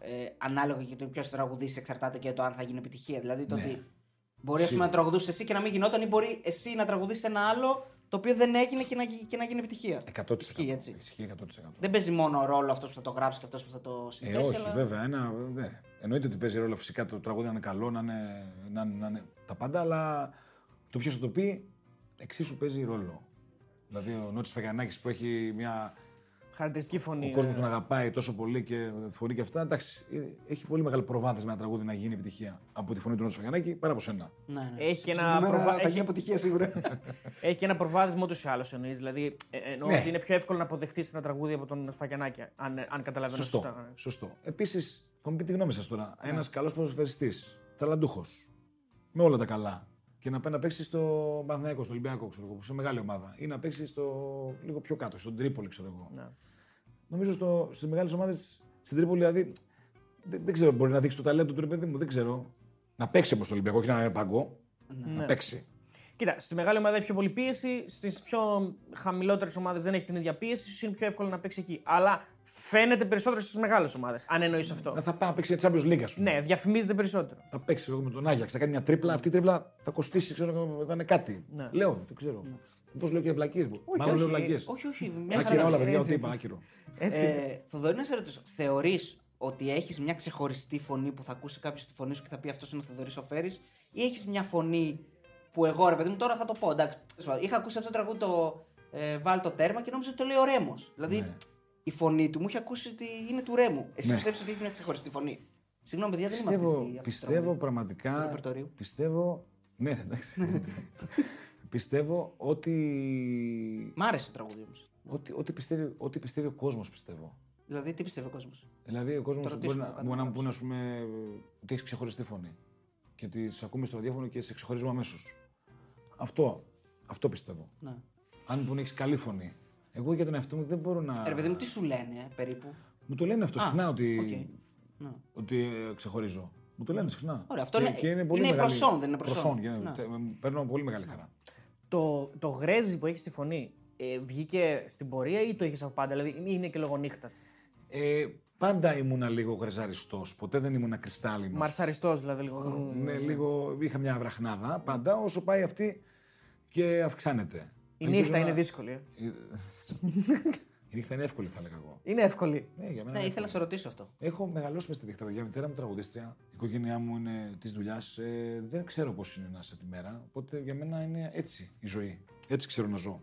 ε, ανάλογα και το ποιος τραγουδίσει εξαρτάται και το αν θα γίνει επιτυχία. Δηλαδή το Ναι. ότι μπορεί ας πούμε, να τραγουδούσες εσύ και να μην γινόταν ή μπορεί εσύ να τραγουδίσει ένα άλλο το οποίο δεν έγινε και να, γι- και να γίνει επιτυχία. 100%. Ισχύει έτσι. Ισχύει 100%. Δεν παίζει μόνο ρόλο αυτός που θα το γράψει και αυτός που θα το Ε, συνθέσει. όχι, αλλά... βέβαια. Ένα, ναι. Εννοείται ότι παίζει ρόλο φυσικά το τραγούδι να είναι καλό, να είναι, να, να είναι τα πάντα, αλλά το ποιος θα το πει εξίσου παίζει ρόλο. Δηλαδή ο Νότσι Φαγιανάκη που έχει μια. Χαρακτηριστική φωνή. Ο κόσμος ε. τον αγαπάει τόσο πολύ και φωνή και αυτά. Εντάξει, ε, έχει πολύ μεγάλο προβάδισμα ένα τραγούδι να γίνει επιτυχία από τη φωνή του Νότσι Φαγιανάκη παρά από σένα. Ναι, ναι. Έχει και ένα Συγκεκριμένα προβα- Θα έχει- γίνει αποτυχία σίγουρα. Έχει και ένα προβάδισμα ούτως ή άλλως εννοείς. Δηλαδή, ε, εννοώ Ναι. ότι είναι πιο εύκολο να αποδεχτείς ένα τραγούδι από τον Σφακιανάκη, αν, αν καταλαβαίνω Σωστό. σωστά. ναι. Σωστό. Επίσης, θα μου πει τη γνώμη σας τώρα. Ένας καλός ποδοσφαιριστής, ταλαντούχος, με όλα τα καλά, και να πάει να παίξει στο Παναθηναϊκό, στο Ολυμπιακό, ξέρω εγώ, σε μεγάλη ομάδα, ή να παίξει στο λίγο πιο κάτω, στον Τρίπολη, ξέρω εγώ. Ναι. Νομίζω στο, στις μεγάλες ομάδες στην Τρίπολη, δηλαδή, δεν, δεν ξέρω, μπορεί να δείξει το ταλέντο του ρε παιδί μου, δεν ξέρω. Να παίξει όμω στο Ολυμπιακό, όχι να είναι παγκό. Ναι. Να παίξει. Κοίτα, στη μεγάλη ομάδα έχει πιο πολύ πίεση, στις πιο χαμηλότερες ομάδες δεν έχει την ίδια πίεση, ίσως είναι πιο εύκολο να παίξει εκεί. Αλλά φαίνεται περισσότερο στις μεγάλες ομάδες, αν εννοείς αυτό. Να θα πάει να παίξει για Champions League, ας πούμε. Ναι, διαφημίζεται περισσότερο. Θα παίξει ξέρω εγώ, με τον Άγιαξ, θα κάνει μια τρίπλα. Αυτή η τρίπλα θα κοστίσει, ξέρω εγώ, θα είναι κάτι. Ναι. Λέω, δεν ξέρω. Πώς λέω και βλακίες μου. Όχι, Μάλλον λέω όχι, βλακίες. όχι, όχι. μια Άκυρα χαρά όλα, είναι. παιδιά, έτσι. ό,τι είπα, άκυρο. Έτσι. Ε, Θοδωρή, να σε ρωτήσω, θεωρείς ότι έχεις μια ξεχωριστή φωνή που θα ακούσει κάποιος τη φωνή σου και θα πει αυτός είναι ο Θοδωρής Οφέρη, ή έχεις μια φωνή που εγώ ρε παιδί μου τώρα θα το πω. Εντάξει, τέλος πάντων, είχα ακούσει αυτό το τραγούδι το ε, Βάλ το τέρμα και νόμιζα ότι το λέει ο Ρέμος. Δηλαδή Ναι. Η φωνή του μου είχε ακούσει ότι είναι του Ρέμου. Εσύ Ναι. πιστεύεις ότι έχει μια ξεχωριστή φωνή; Συγγνώμη, παιδιά, δεν είμαι αυτή Πιστεύω, στη- αυτή τη πιστεύω τραγούδι. του πραγματικά. ρεπερτορίου. Πιστεύω. Ναι, εντάξει. πιστεύω ότι. Μ' άρεσε το τραγούδι όμως. Ότι, ότι, πιστεύει, ότι πιστεύει ο κόσμος, πιστεύω. Δηλαδή, τι πιστεύει ο κόσμος; Δηλαδή, ο κόσμος Το μπορεί ρωτήσουμε, να, το μπορεί να μου κάνουμε πούνε, ας πούμε, ότι έχει ξεχωριστή φωνή. Και ότι σε ακούμε στο ραδιόφωνο και σε ξεχωρίζουμε αμέσως. Αυτό, αυτό πιστεύω. Ναι. Αν μου πούνε έχεις καλή φωνή. Εγώ για τον εαυτό μου δεν μπορώ να. Ε, Ρε παιδί μου, τι σου λένε ε, περίπου; Μου το λένε αυτό Α, συχνά ότι, οκ. Ναι. ότι ε, ξεχωρίζω. Μου το λένε συχνά. Ωραία, αυτό και, είναι- και είναι, είναι πολύ μεγάλη... προσόν, δεν είναι προσόν. και είναι- Ναι. τε- παίρνω πολύ μεγάλη χαρά. Το, το γρέζι που έχεις στη φωνή ε, βγήκε στην πορεία ή το είχες από πάντα, δηλαδή είναι και λόγω νύχτας; Ε, Πάντα ήμουνα λίγο γρεζαριστός. Ποτέ δεν ήμουνα κρυστάλλινος. Μαρσαριστός δηλαδή λίγο. Ναι, λίγο. Είχα μια βραχνάδα πάντα. Όσο πάει αυτή και αυξάνεται. Η Ελπίζω νύχτα να- είναι δύσκολη. ε. Η νύχτα είναι εύκολη, θα έλεγα εγώ. Είναι εύκολη. Ναι, για μένα Ναι, είναι ήθελα να σε ρωτήσω αυτό. Έχω μεγαλώσει μες στη νύχτα. παιδιά. Η μητέρα μου τραγουδίστρια. Η οικογένειά μου είναι της δουλειάς. Ε, δεν ξέρω πώς είναι να είσαι τη μέρα. Οπότε για μένα είναι έτσι η ζωή. Έτσι ξέρω να ζω.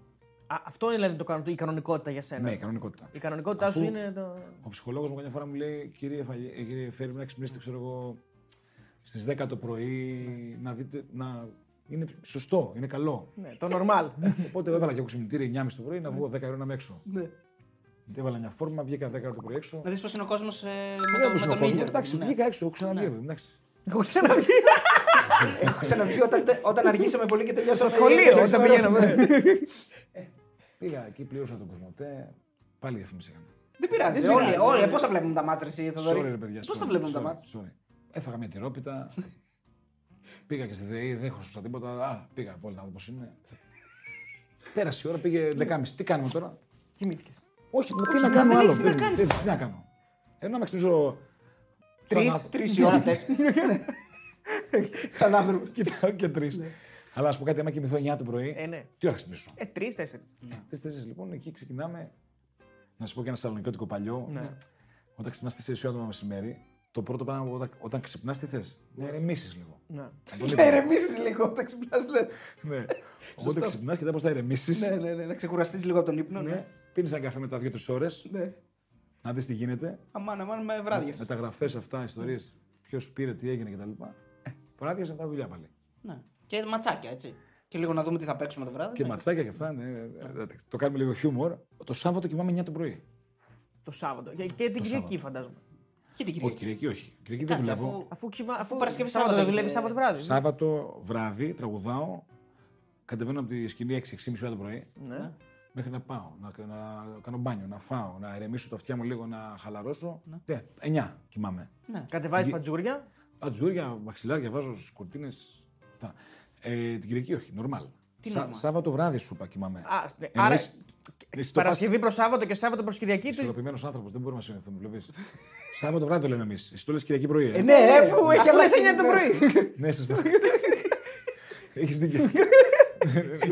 Α, αυτό είναι δηλαδή το, κανο- η κανονικότητα για σένα. Ναι, η κανονικότητα. Η κανονικότητά Αφού- σου είναι το. Ο ψυχολόγος μου καμιά φορά μου λέει: Κύριε, Φαγε- ε, κύριε Φέρη, να ξυπνήσετε, ξέρω εγώ, στις 10 το πρωί, να δείτε. Να... Είναι σωστό, είναι καλό. Ναι, το normal. Οπότε έβαλα και εγώ ξυπνητήρι 9.30 το πρωί να βγω 10 ώρα να είμαι έξω. ναι. Έβαλα μια φόρμα, βγήκα 10 ώρα το πρωί έξω. Να δει πώς είναι ο κόσμος ε, με, Δεν το, έπαιζε με ο τον κόσμο. ήλιο. ρε Εντάξει, παιδί μου, ναι. βγήκα έξω, έχω ξαναβγεί. ρε παιδί, εντάξει. Έχω ξαναβγεί. Έχω ξαναβγεί όταν, τε- όταν αργήσαμε πολύ και τελειώσαμε. Στο σχολείο, τρεις όταν ώρες, πηγαίναμε. ναι. Πήγα εκεί, πλήρωσα τον κοσμοτέ. Πάλι διαφήμιση έκανα. Δεν πειράζει. Δεν Όλοι, πειράζει. όλοι. Πώ τα βλέπουμε τα μάτια, εσύ, Θοδωρή; Sorry, ρε παιδιά. Πώς sorry, τα βλέπουμε τα sorry, μάτια. sorry. Έφαγα μια τυρόπιτα. πήγα και στη ΔΕΗ, δεν χρωστούσα τίποτα. Α, πήγα πολύ να δω πώς είναι. Πέρασε η ώρα, πήγε 10.30. Τι κάνουμε τώρα; Κοιμήθηκες. Όχι, μα τι να κάνω δεν άλλο. έχεις τι να δεν- κάνεις. δεν- Τι να κάνω. Ενώ να με ξυπνήσω. Τρεις. σαν- Τρεις η ώρα, τέσσερα. Σαν άνθρωπο. Κοιτάω και τρεις. Αλλά ας πω κάτι, άμα κοιμηθώ 9 το πρωί. Ε, ναι. Τι ώρα θα ξυπνήσω; Ε, τρει-τέσσερι. Τι τέσσερις λοιπόν, εκεί ξεκινάμε. Να σου πω και ένα σαλονικιώτικο παλιό. Ναι. Όταν ξυπνάς 4 ώρα το μεσημέρι, το πρώτο πράγμα όταν, όταν ξυπνάς, τι θες; Να ηρεμήσεις λίγο. Ναι. Πολύ Να ηρεμήσεις λίγο όταν ξυπνάς. Ναι. Οπότε ξυπνάς και δεν πώ θα ηρεμήσεις. Ναι, ναι, ναι. Να ξεκουραστείς λίγο από τον ύπνο. Ναι. Ναι. Πίνεις ένα καφέ μετά 2-3 ώρες, ναι. να δεις τι γίνεται. Αμάν, αμάν με βράδια. Μεταγραφέ αυτά, ιστορίες, ποιος πήρε, τι έγινε κτλ. Ε, βράδια μετά δουλειά πάλι. Ναι. Και ματσάκια, έτσι. Και λίγο να δούμε τι θα παίξουμε το βράδυ. Και Ναι. ματσάκια και αυτά, ναι. ε, εντάξει, Το κάνουμε λίγο χιούμορ. Το Σάββατο κοιμάμαι 9 το πρωί. Το Σάββατο. Και, και την Κυριακή φαντάζομαι. Και την Όχι, Κυριακή. Κυριακή όχι. Κυριακή δεν Κάτσε, δουλεύω. αφού. Αφού, κοιμά, αφού, Παρασκευή Σάββατο Σάββατο δουλεύει έχετε- Σάββατο βράδυ. Σάββατο βράδυ τραγουδάω. Κατεβαίνω από τη σκηνή 6-6.30 ώρα το πρωί. Ναι. Μέχρι να πάω, να, να κάνω μπάνιο, να φάω, να ηρεμήσω τα αυτιά μου λίγο, να χαλαρώσω. Ναι. Ναι, 9 κοιμάμαι. Ναι. Κατεβάζεις Γε- πατζούρια; Πατζούρια, μαξιλάρια, βάζω στις κουρτίνες. Αυτά. Ε, την Κυριακή όχι, νορμάλ. Τι Σα, normal? Σάββατο βράδυ σου είπα κοιμάμαι. Α, ναι. Εννοείς- Άρα εσύ το Παρασκευή πας- προς Σάββατο και Σάββατο προς Κυριακή. του- Ισορροπημένος άνθρωπος, δεν μπορούμε να συνεχθούμε. Βλέπεις. Σάββατο βράδυ το λέμε εμείς. Εσύ το λες Κυριακή πρωί. Ε; Ε, ναι, αφού έχει Αφού αλλάξει είναι 9 το πρωί. ναι, σωστά. Έχεις δίκιο.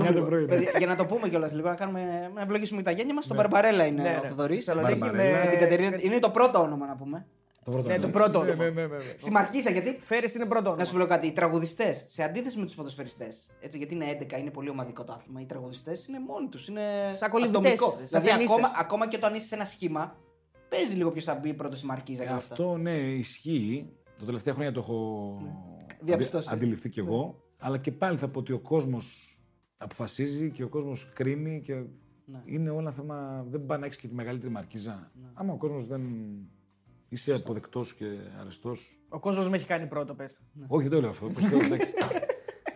9 το πρωί. ναι. Παιδιά, για να το πούμε κιόλας λίγο, να, κάνουμε, να ευλογήσουμε τα γένια μας. Στον Μπαρμπαρέλα είναι Ναι, ο ναι. Θοδωρής. Θεσσαλονίκη Μπαρμπαρέλα. με- Την Κατερίνα- Είναι το πρώτο όνομα να πούμε. Το πρώτο. Ναι, το πρώτο Ναι, όνομα. ναι, ναι, ναι, ναι. Στη Μαρκίσα, γιατί Φέρεις είναι πρώτο. Να σου πω κάτι, οι τραγουδιστές, σε αντίθεση με τους ποδοσφαιριστέ, έτσι, γιατί είναι 11, είναι πολύ ομαδικό το άθλημα, οι τραγουδιστές είναι μόνοι τους. Είναι Σαν κολυμβητές, ατομικό. σαν Δηλαδή, πιανίστες. ακόμα, ακόμα και όταν είσαι σε ένα σχήμα, παίζει λίγο ποιος θα μπει πρώτος στη Μαρκίζα. Ε, και αυτά. αυτό ναι, ισχύει. Τα τελευταία χρόνια το έχω Διαπιστώσει. αντι- αντιληφθεί κι εγώ. Αλλά και πάλι θα πω ότι ο κόσμος αποφασίζει και ο κόσμος κρίνει και Ναι. είναι όλα θέμα. Δεν πάει να έχει και τη μεγαλύτερη μαρκίζα. Άμα ο κόσμος δεν είσαι αποδεκτός και αρεστός. Ο κόσμος με έχει κάνει πρώτο, πες. Όχι, δεν το λέω αυτό. Πώς το, εντάξει.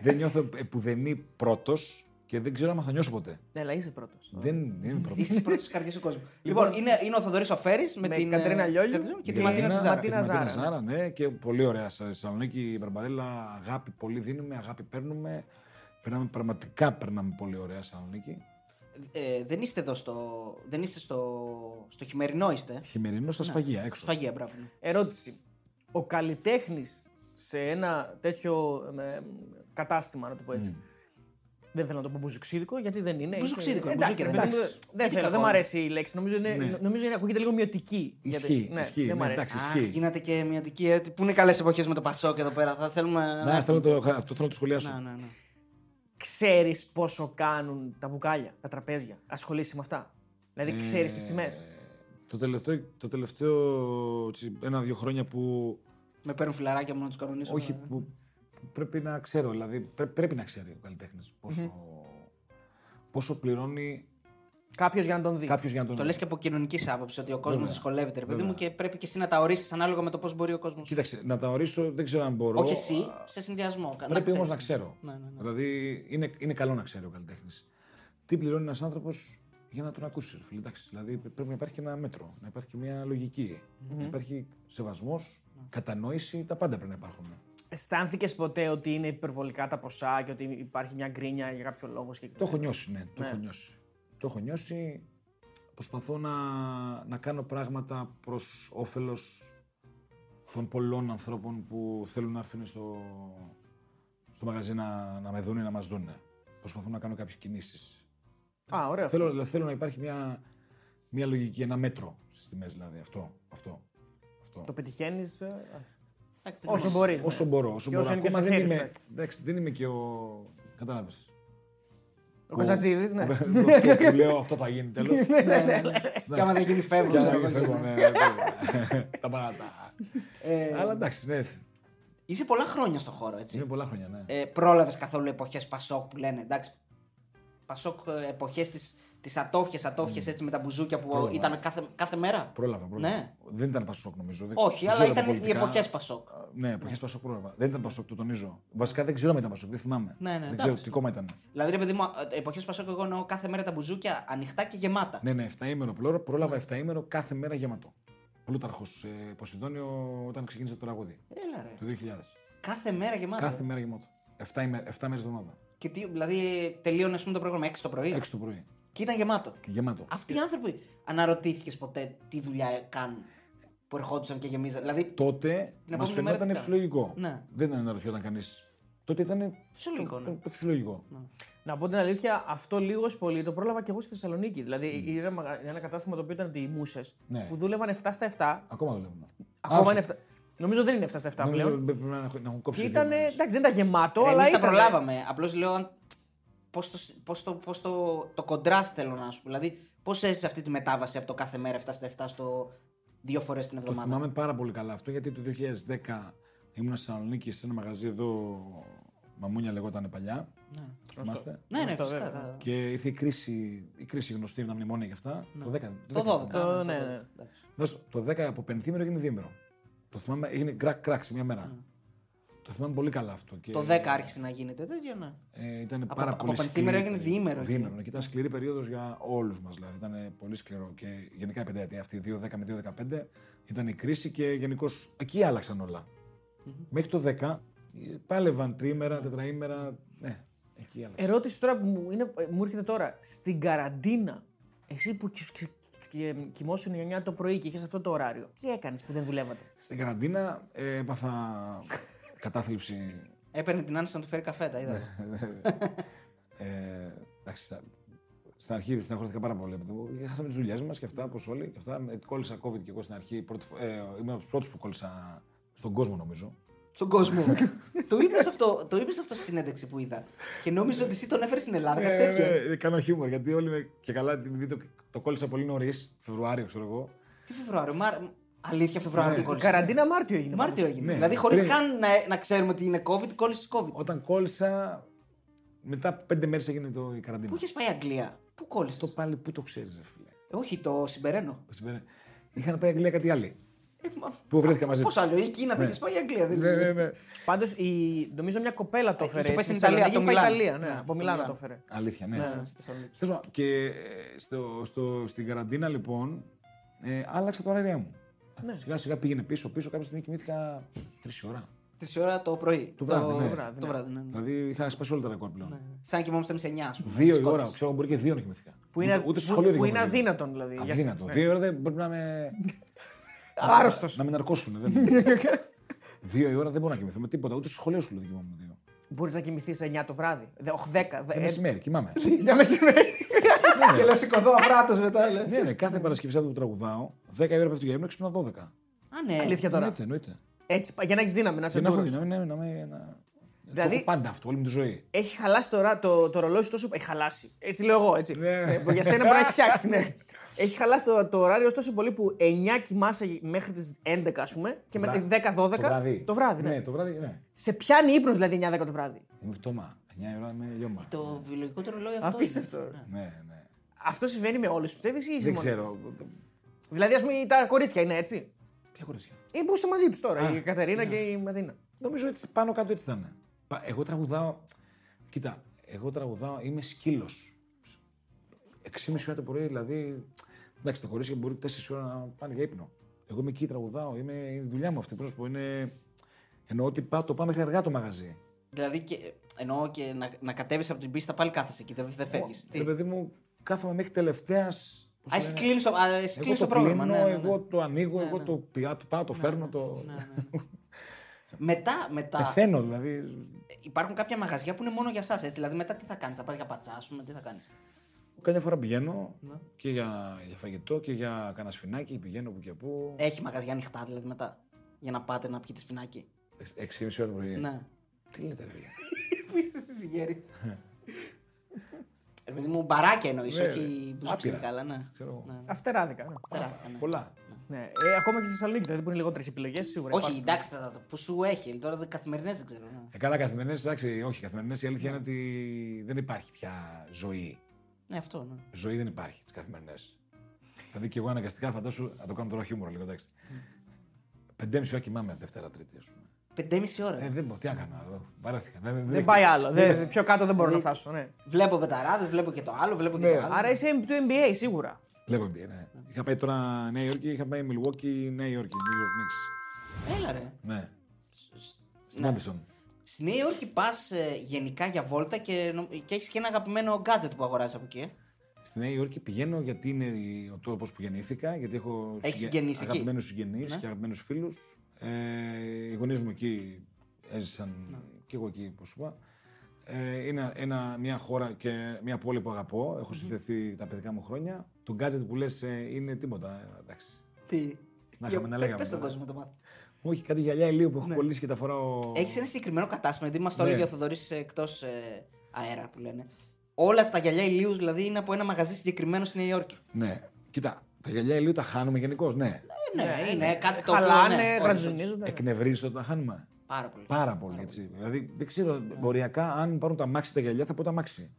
δεν νιώθω επουδενή πρώτος και δεν ξέρω αν θα νιώσω ποτέ. Έλα, είσαι πρώτος. Δεν είμαι πρώτος. Είσαι πρώτος καρδιά του κόσμου. Λοιπόν, είναι, είναι ο Θοδωρής ο Φέρη με, Με την Κατερίνα ε, Λιόλιου Κατερίνα και τη και Ματίνα την Τιζάρα. Ματίνα Τη Ματίνα Ζάρα. Ζάρα, ναι, και πολύ ωραία. Στη Θεσσαλονίκη η Μπαρμπαρέλα αγάπη πολύ δίνουμε, αγάπη παίρνουμε. Περνάμε, πραγματικά περνάμε πολύ ωραία στη Θεσσαλονίκη. Ε, δεν είστε εδώ στο. Δεν είστε στο, στο χειμερινό, είστε. Χειμερινό στα σφαγεία έξω. Σφαγεία, μπράβο. ναι. Ερώτηση. Ο καλλιτέχνης σε ένα τέτοιο ε, κατάστημα, να το πω έτσι. Δεν θέλω να το πω μπουζουξίδικο, γιατί δεν είναι. Μπουζουξίδικο, Είναι- μπουζούκι, εντάξει, ρε παιδί μου, εντάξει. Δεν Γιατί θέλω, δεν κακό μου είναι. αρέσει η λέξη. Νομίζω είναι, Ναι. νομίζω είναι ακούγεται λίγο μειωτική. Ισχύει, Γιατί- ισχύει, δεν μου ναι, αρέσει. εντάξει. Α, Ισχύει. γίνατε και μειωτική. ε, Που είναι καλές εποχές με το Πασόκ εδώ πέρα. Θα θέλουμε. Να, θέλω το, αυτό θέλω να το σχολιάσω. Ναι, ναι, ναι. Ξέρεις πόσο κάνουν τα μπουκάλια, τα τραπέζια. Ασχολείσαι με αυτά. Δηλαδή ξέρεις τις τιμές. Ε, Το τελευταίο, το τελευταίο τσι, ένα-δύο χρόνια που. Με παίρνουν φιλαράκια μου να τους κανονίσω. Όχι, που, που πρέπει να ξέρω. Δηλαδή πρέ- πρέπει να ξέρει ο καλλιτέχνης πόσο, πόσο πληρώνει Κάποιος για να τον δει. κάποιος για να τον Το λες και από κοινωνικής άποψης, ότι ο κόσμος Βέβαια. δυσκολεύεται, ρε παιδί Βέβαια. μου, και πρέπει και εσύ να τα ορίσεις ανάλογα με το πώς μπορεί ο κόσμος. Κοίταξε, να τα ορίσω δεν ξέρω αν μπορώ. Όχι εσύ, σε συνδυασμό. Πρέπει όμως ξέρεις. να ξέρω. Ναι, ναι, ναι. Δηλαδή είναι, είναι καλό να ξέρει ο καλλιτέχνης. Τι πληρώνει ένας άνθρωπος για να τον ακούσει. ρε Φίλε. Εντάξει, δηλαδή πρέπει να υπάρχει και ένα μέτρο, να υπάρχει και μια λογικη να υπάρχει σεβασμός, κατανόηση, τα πάντα πρέπει να υπάρχουν. Αισθάνθηκες ποτέ ότι είναι υπερβολικά τα ποσά και ότι υπάρχει μια γκρίνια για κάποιο λόγο Το συγκεκριμένο. έχω νιώσει, ναι, το Ναι. έχω νιώσει. Το έχω νιώσει. προσπαθώ να, να κάνω πράγματα προς όφελος των πολλών ανθρώπων που θέλουν να έρθουν στο, στο μαγαζί να, να με δουν ή να μας δουν. Προσπαθώ να κάνω κάποιες κινήσεις. Α, ωραίο. Θέλω, θέλω να υπάρχει μια, μια λογική, ένα μέτρο στις τιμές δηλαδή. Αυτό. αυτό, αυτό. Το πετυχαίνεις. Εντάξει, Όσο δεν μπορείς. Όσο μπορώ. Όσο Και μπορώ. όσο είναι και Ακόμα στο δεν χέρι είμαι, σου, εντάξει, δεν είμαι και ο... Κατάλαβες. Ο Καζατζίδη, ναι. Το- Που λέω αυτό θα γίνει τέλος. Και άμα δεν γίνει φεύγω. Κι ξέρω άμα εγώ. φεύγω, ναι, ναι, Τα παράτα. Ε, Αλλά εντάξει, ναι. Είσαι πολλά χρόνια στο χώρο, έτσι. Είναι πολλά χρόνια, ναι. Ε, Πρόλαβες καθόλου εποχές Πασόκ που λένε. Εντάξει. Πασόκ εποχές της τις ατόφιες, ατόφιες έτσι με τα μπουζούκια που Πρόλαβα. ήταν κάθε, κάθε μέρα. Πρόλαβα, πρόλαβα. Ναι. Δεν ήταν Πασόκ νομίζω. δεν- Όχι, δεν αλλά ξέρω τα ήταν οι πολιτικά. εποχές Πασόκ. Ναι, εποχές Πασόκ πρόλαβα. Δεν ήταν Πασόκ, το τονίζω. Βασικά δεν ξέρω αν ήταν Πασόκ, δεν θυμάμαι. Ναι, ναι, δεν εντάξει. ξέρω τι κόμμα ήταν. Δηλαδή, ρε παιδί μου, εποχές Πασόκ, εγώ εννοώ κάθε μέρα τα μπουζούκια ανοιχτά και γεμάτα. Ναι, ναι, 7 ημέρο πλώρο, πρόλαβα 7 ημέρο κάθε μέρα γεμάτο. Πλούταρχος ε, Ποσειδόνιο όταν ξεκίνησε το τραγούδι. Έλα ρε. Το 2000. Κάθε μέρα γεμάτα. Κάθε μέρα γεμάτο. 7, ημέ, 7 μέρες εβδομάδα. Και τι, δηλαδή τελείωνε ας πούμε, το πρόγραμμα 6 το πρωί; 6 το πρωί. Και ήταν γεμάτο. Και γεμάτο. Αυτοί οι άνθρωποι αναρωτήθηκες ποτέ τι δουλειά κάνουν που ερχόντουσαν και γεμίζαν. Δηλαδή, Τότε Την μας επόμενη φαινόταν μέρα τι κάνουν. φυσιολογικό. Ναι. Δεν αναρωτιόταν κανείς. Τότε ήταν φυσιολογικό. Ναι. το, το φυσιολογικό. Να πω την αλήθεια, αυτό λίγο πολύ το πρόλαβα και εγώ στη Θεσσαλονίκη. Δηλαδή, είναι ένα, μαγα- ένα κατάστημα το οποίο ήταν οι Μούσε Ναι. που δούλευαν 7 στα 7. Ακόμα δουλεύουμε. Ακόμα Α, είναι 7. Νομίζω δεν είναι 7 στα 7 Νομίζω πλέον. πρέπει να έχουν, να έχουν κόψει. Και δύο ήταν, μέρες. εντάξει, δεν ήταν γεμάτο, Ρε, αλλά εμείς τα ήταν. προλάβαμε. Απλώς λέω αν- πώς το, πώς το, πώς το, το κοντράστ θέλω να σου πω. Δηλαδή, πώς έζησε αυτή τη μετάβαση από το κάθε μέρα 7 στα 7 στο δύο φορές την Το εβδομάδα; θυμάμαι πάρα πολύ καλά αυτό γιατί το 2010 ήμουν στη Θεσσαλονίκη σε ένα μαγαζί εδώ. Μαμούνια λεγόταν παλιά. Ναι. Το θυμάστε; Ναι, ναι, Γνωστό, φυσικά. βέβαια. τα- Και ήρθε η κρίση, η κρίση γνωστή με τα μνημόνια και αυτά. Το 10. Το 12. Το- ναι, ναι, το ναι. 12, εντάξει. Δες, το 10 από πενθήμερο έγινε διήμερο. Το θυμάμαι, έγινε κρακ κρακ σε μια μέρα. Το θυμάμαι πολύ καλά αυτό. Και, Το 10 άρχισε να γίνεται τέτοιο, ναι. Ε, ήταν Από- πάρα από πολύ πενθήμερο σκληρή έγινε περίοδος. διήμερο εκεί. Διήμερο, ναι, και ήταν σκληρή περίοδος για όλους μας. Δηλαδή ήταν πολύ σκληρό. Και γενικά η πενταετία αυτή, 2-10 με 2-15, ήταν η κρίση και γενικώς εκεί άλλαξαν όλα. Μέχρι το 10 ε, πάλευαν τρίμερα, τετραήμερα. Ναι, εκεί άλλαξαν. Ερώτηση τώρα που μου, είναι, μου έρχεται τώρα. Στην καραντίνα, εσύ που ξυ- ξυ- και κοιμόσουν 9 το πρωί και είχες αυτό το ωράριο, τι έκανες που δεν δουλεύατε; Στην καραντίνα ε, έπαθα κατάθλιψη. Έπαιρνε την Άνση να του φέρει καφέ, τα είδα. ε, εντάξει, στα- στην αρχή στεναχωρήθηκα πάρα πολύ. Χάσαμε τις δουλειές μας και αυτά, όπως όλοι. Και αυτά. Ε, Κόλλησα COVID και εγώ στην αρχή. Πρώτη, φο- ε, ήμουν από τους πρώτους που κόλλησα στον κόσμο, νομίζω. Στον κόσμο. το είπες αυτό, το είπες αυτό στη συνέντευξη που είδα. Και νόμιζα ότι εσύ τον έφερες στην Ελλάδα. κάτι Ε, τέτοιο. ε, κάνω χιούμορ γιατί όλοι με, και καλά επειδή το, το κόλλησα πολύ νωρίς, Φεβρουάριο ξέρω εγώ. Τι Φεβρουάριο, Μάρ... Αλήθεια, Φεβρουάριο Ναι. την Η κόλλησε. καραντίνα Μάρτιο έγινε. Μάρτιο έγινε. Ναι, δηλαδή, χωρίς πριν. καν να, να ξέρουμε ότι είναι COVID, κόλλησες COVID. Όταν κόλλησα, μετά πέντε μέρες έγινε το, η καραντίνα. Πού είχες πάει Αγγλία, Πού κόλλησες; Το πάλι, πού το ξέρεις, φίλε. Όχι, το συμπεραίνω. Το συμπέρα- Είχαν πάει Αγγλία κάτι άλλοι. Ε, μα- Που βρέθηκα μαζί Πώς τους. άλλο, η Κίνα θα είχες πάει Αγγλία. δεν Ναι, είναι. ναι, ναι. Πάντως, νομίζω μια κοπέλα το Ε, είχε έφερε. πάει στη στην Ιταλία, Θεσσαλονίκη, από το είχε πάει Μιλάνο. Ιταλία, ναι, Ναι, από το Μιλάνο Μιλάνο. το έφερε. Αλήθεια, ναι. Ναι, στη Θεσσαλονίκη. Τέλος πάντων, και ε, στο, στο, στην καραντίνα λοιπόν ε, άλλαξα το ωράριό μου. Ναι. Σιγά σιγά πήγαινε πίσω, πίσω. Κάποια στιγμή κοιμήθηκα τρεις ώρα. Τρεις ώρα το πρωί. Το βράδυ, ναι. βράδυ, Το ναι. βράδυ, ναι, ναι. Δηλαδή είχα σπάσει όλα τα ρεκόρ πλέον. Σαν να κοιμόμαστε εμεί 9, ας πούμε. Δύο η Σκότες. ώρα, ξέρω μπορεί και δύο να κοιμηθήκα. Που είναι, ούτε, ούτε στο που- σχολείο δεν που είναι κοιμόμουν. αδύνατον δηλαδή. για Αδύνατο. σένα. Δύο ώρα δεν πρέπει να με. Άρρωστος. να με ναρκώσουν. δεν... δύο η ώρα δεν μπορώ να κοιμηθώ με τίποτα. Ούτε στο σχολείο σου λέω δεν κοιμόμουν δύο. Μπορείς να κοιμηθείς 9 το βράδυ. Δε- όχι, 10. Ε, μεσημέρι, κοιμάμαι. Για μεσημέρι. Και λέω σηκωθώ αφράτος μετά. λέει. ναι, ναι, κάθε Παρασκευή Σάββατο που τραγουδάω, 10 η ώρα πέφτει για ύπνο, ξυπνάω 12. Α, ναι. Αλήθεια τώρα. Εννοείται, εννοείται. Έτσι, για να έχεις δύναμη να σε Δεν έχω ντούρεις. δύναμη, ναι, να με. Να... Δηλαδή- Το έχω πάντα αυτό, όλη μου τη ζωή. Έχει χαλάσει τώρα το, το ρολόι σου τόσο. Έχει χαλάσει. Έτσι λέω εγώ, έτσι. Ναι. Ε, για σένα μπορεί να έχει φτιάξει, ναι. Έχει χαλάσει το, το ωράριο σου τόσο πολύ που 9 κοιμάσαι μέχρι τις 11, ας πούμε, και μετά βράδυ. 10-12. Το βράδυ. Το βράδυ, ναι. Ναι, το βράδυ, ναι. Σε πιάνει ύπνος δηλαδή 9-10 το βράδυ; Είμαι πτώμα. 9 η ώρα είμαι λιώμα. Το βιολογικό του ρολόι αυτό. Απίστευτο. είναι. Ναι, ναι. Αυτό συμβαίνει με όλους, πιστεύει ή είσαι Δεν μόνο- ξέρω. Δηλαδή, ας πούμε, τα κορίτσια είναι έτσι. Ποια κορίτσια; Ή που είσαι μαζί τους τώρα, Α, η Κατερίνα και η Μαδίνα. Νομίζω έτσι πάνω κάτω έτσι ήταν. Πα- Εγώ τραγουδάω. Κοίτα, εγώ τραγουδάω, είμαι σκύλος. 6,5 ώρα το πρωί, δηλαδή. Εντάξει, τα κορίτσια μπορεί 4 ώρα να πάνε για ύπνο. Εγώ είμαι εκεί, τραγουδάω, είμαι είναι η δουλειά μου αυτή. Πώ να σου πω, είναι. Εννοώ ότι πάω, το πάω μέχρι αργά το μαγαζί. Δηλαδή και, εννοώ και να, να κατέβεις από την πίστα πάλι κάθεσαι εκεί, δεν, δεν φεύγεις. Ρε παιδί μου, κάθομαι μέχρι τελευταίας Α, εσύ κλείνεις το, α, εσύ Εγώ κλείνεις το το πρόγραμμα. κλείνω, ναι, ναι, ναι. εγώ το ανοίγω, εγώ το, πια- το πάω, το φέρνω, το. Ναι, ναι, ναι. μετά, μετά Πεθαίνω δηλαδή. υπάρχουν κάποια μαγαζιά που είναι μόνο για εσάς. Δηλαδή, μετά τι θα κάνεις, θα πας για πατσάσουμε, τι θα κάνεις; Κάποια φορά πηγαίνω Ναι. και για, για φαγητό και για κανένα σφινάκι, πηγαίνω που και που. Έχει μαγαζιά ανοιχτά δηλαδή μετά. Για να πάτε να πιείτε σφινάκι. 6,5 ώρα το πρωί. Ναι. Τι λέτε, ρε παιδιά; Πού είστε εσεί συγγέροι. Επειδή μου μπαράκια εννοείς, Ναι, όχι που άπειρα. καλά, ναι. Ξέρω εγώ. Ναι, Αυτεράδικα. Ναι. τεράστια, ναι. Πολλά. Ναι. Ε, ακόμα και στη Θεσσαλονίκη, δηλαδή που είναι λιγότερες επιλογές σίγουρα. Όχι, υπάρχουν. εντάξει, θα- θα- που σου έχει. Τώρα καθημερινές δεν ξέρω. ναι. Ε, καλά, καθημερινές, εντάξει, όχι καθημερινές. Η αλήθεια είναι ότι δεν υπάρχει πια ζωή. Ναι, αυτό. Ναι. Ζωή δεν υπάρχει τι καθημερινές. Δηλαδή και εγώ αναγκαστικά φαντάσου να το κάνω τώρα χιούμορ λίγο, εντάξει. Πεντέμιση ώρα κοιμάμαι Δευτέρα Τρίτη, ας πούμε. Πεντέμιση ώρα; Ε, δεν μπορώ, τι να κάνω άλλο. Βαρέθηκα. Δεν, δεν, Δεν πάει άλλο. Δεν- πιο κάτω δεν μπορώ να φτάσω. Ναι. Βλέπω πεταράδες, βλέπω και το άλλο, βλέπω και Ναι. το άλλο. Άρα είσαι του NBA σίγουρα. Βλέπω NBA, ναι. Είχα πάει τώρα Νέα Υόρκη, είχα πάει Milwaukee, Νέα Υόρκη, New York Knicks. Έλα ρε. Ναι. Στη Ναι. Madison. Στη Νέα Υόρκη πα γενικά για βόλτα και, νο- και έχεις και ένα αγαπημένο gadget που αγοράζει από εκεί. Ε. Στη Νέα Υόρκη πηγαίνω γιατί είναι η- ο τόπο που γεννήθηκα, γιατί έχω Έχεις συγγενείς εκεί; αγαπημένους συγγενείς Ναι. και αγαπημένους φίλους. Ε, οι γονείς μου εκεί έζησαν Ναι. και εγώ εκεί, όπω σου είπα. Ε, είναι ένα, μια χώρα και μια πόλη που αγαπώ. Έχω συνδεθεί τα παιδικά μου χρόνια. Το gadget που λες είναι τίποτα. ε, Εντάξει. Τι. Να είχαμε να λέγαμε Πες στον τώρα. κόσμο το μάθει. Όχι, κάτι γυαλιά ηλίου που έχω Ναι. κολλήσει και τα φοράω. Έχεις ένα συγκεκριμένο κατάστημα, γιατί μας το Ναι. έλεγε ο Θοδωρής εκτός αέρα που λένε. Όλα τα γυαλιά ηλίου δηλαδή είναι από ένα μαγαζί συγκεκριμένο στη Νέα Υόρκη. Ναι. Κοίτα, τα γυαλιά ηλίου τα χάνουμε γενικώ, ναι. Ε, ναι, είναι κάτι το οποίο. Χαλάνε, ναι, όντως, ρατζουνίζονται. Εκνευρίζεται όταν τα χάνουμε. Πάρα πολύ. Πάρα πολύ έτσι. Δηλαδή δεν ξέρω, μοριακά αν πάρουν τα μάξι τα γυαλιά θα πω τα μάξι.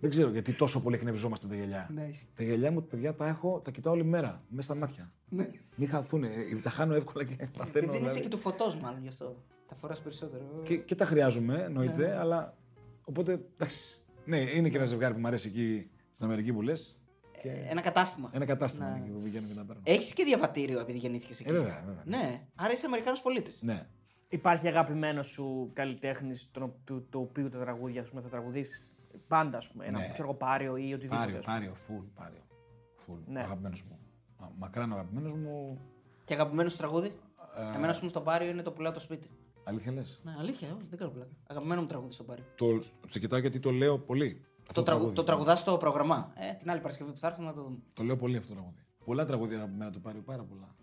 Δεν ξέρω γιατί τόσο πολύ εκνευριζόμαστε τα γυαλιά. Ναι, ισχύει. τα γυαλιά μου, παιδιά, τα έχω, τα κοιτάω όλη μέρα, μέσα στα μάτια. Μην χαθούν. Τα χάνω εύκολα και παθαίνω. Επειδή είσαι δηλαδή. και του φωτός, μάλλον γι' αυτό. Τα φοράς περισσότερο. και, και τα χρειάζομαι, εννοείται, αλλά. Οπότε εντάξει. Ναι, είναι και ένα ζευγάρι που μου αρέσει εκεί στην Αμερική που λες. Ένα κατάστημα. Ένα κατάστημα Ναι. είναι εκεί που πηγαίνω και τα παίρνω. Έχεις και διαβατήριο επειδή γεννήθηκες εκεί; Ε, βέβαια, βέβαια. Ναι, άρα είσαι Αμερικάνος πολίτης. Ναι. Υπάρχει αγαπημένος σου καλλιτέχνης το, το, το οποίο τα τραγούδια σου θα τραγουδήσεις; Πάντα, ας πούμε. Ένα Ναι. ξέρω, εγώ, πάριο ή οτιδήποτε. Πάριο, ας πούμε. πάριο, φουλ, πάριο. Φουλ. Ναι. Αγαπημένος μου. Μα- Μακράν ο αγαπημένος μου. Και αγαπημένος σου τραγούδι; Ε, Εμένα, ας πούμε, στο Πάριο είναι το πουλάω το σπίτι. Αλήθεια λες; Ναι, αλήθεια, όχι, δεν κάνω πλάκα. Αγαπημένο μου τραγούδι στο Πάριο. Το, σε κοιτάω γιατί το λέω πολύ. Αυτό Το, τραγου... τραγούδι. το τραγουδάς στο πρόγραμμα. Ε, την άλλη Παρασκευή που θα έρθουμε να το δούμε. Το λέω πολύ αυτό το τραγούδι. Πολλά τραγούδια αγαπημένα του Πάριου, πάρα πολλά.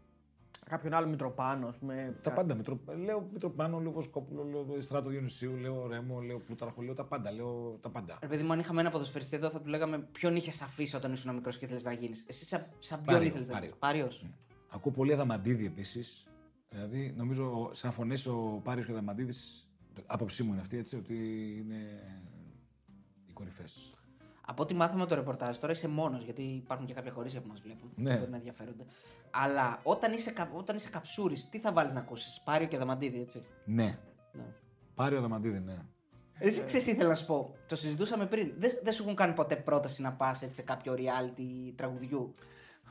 Κάποιον άλλο Μητροπάνο, ας πούμε. Τα πάντα. Μητρο... Λέω Μητροπάνο, λέω Βοσκόπουλο, λέω Στράτο Διονυσίου, λέω Ρέμο, λέω Πλούταρχο, λέω τα πάντα. Λέω τα πάντα. Ρε παιδί μου, αν είχαμε ένα ποδοσφαιριστή εδώ, θα του λέγαμε ποιον είχε αφήσει όταν ήσουν μικρός και ήθελες να γίνεις. Εσύ σαν, σαν ποιον Πάριο, ήθελες να Πάριο. γίνει. Πάριο. Ακούω πολύ Αδαμαντίδη επίσης. Δηλαδή, νομίζω σαν φωνές ο Πάριος και ο Αδαμαντίδης, άποψή μου είναι αυτή, έτσι, ότι είναι οι κορυφές. Από ό,τι μάθαμε το ρεπορτάζ, τώρα είσαι μόνος γιατί υπάρχουν και κάποια χωρίσια που μας βλέπουν. Ναι. που Μπορεί να ενδιαφέρονται. Αλλά όταν είσαι, κα- όταν είσαι καψούρης, τι θα βάλεις να ακούσεις. Πάριο και δαμαντίδι, έτσι; Ναι. Ναι. Πάριο Αδαμαντίδη, ναι. Εσύ ξέρεις τι ήθελα να σου πω. Το συζητούσαμε πριν. Δεν, δεν σου έχουν κάνει ποτέ πρόταση να πας σε κάποιο reality τραγουδιού;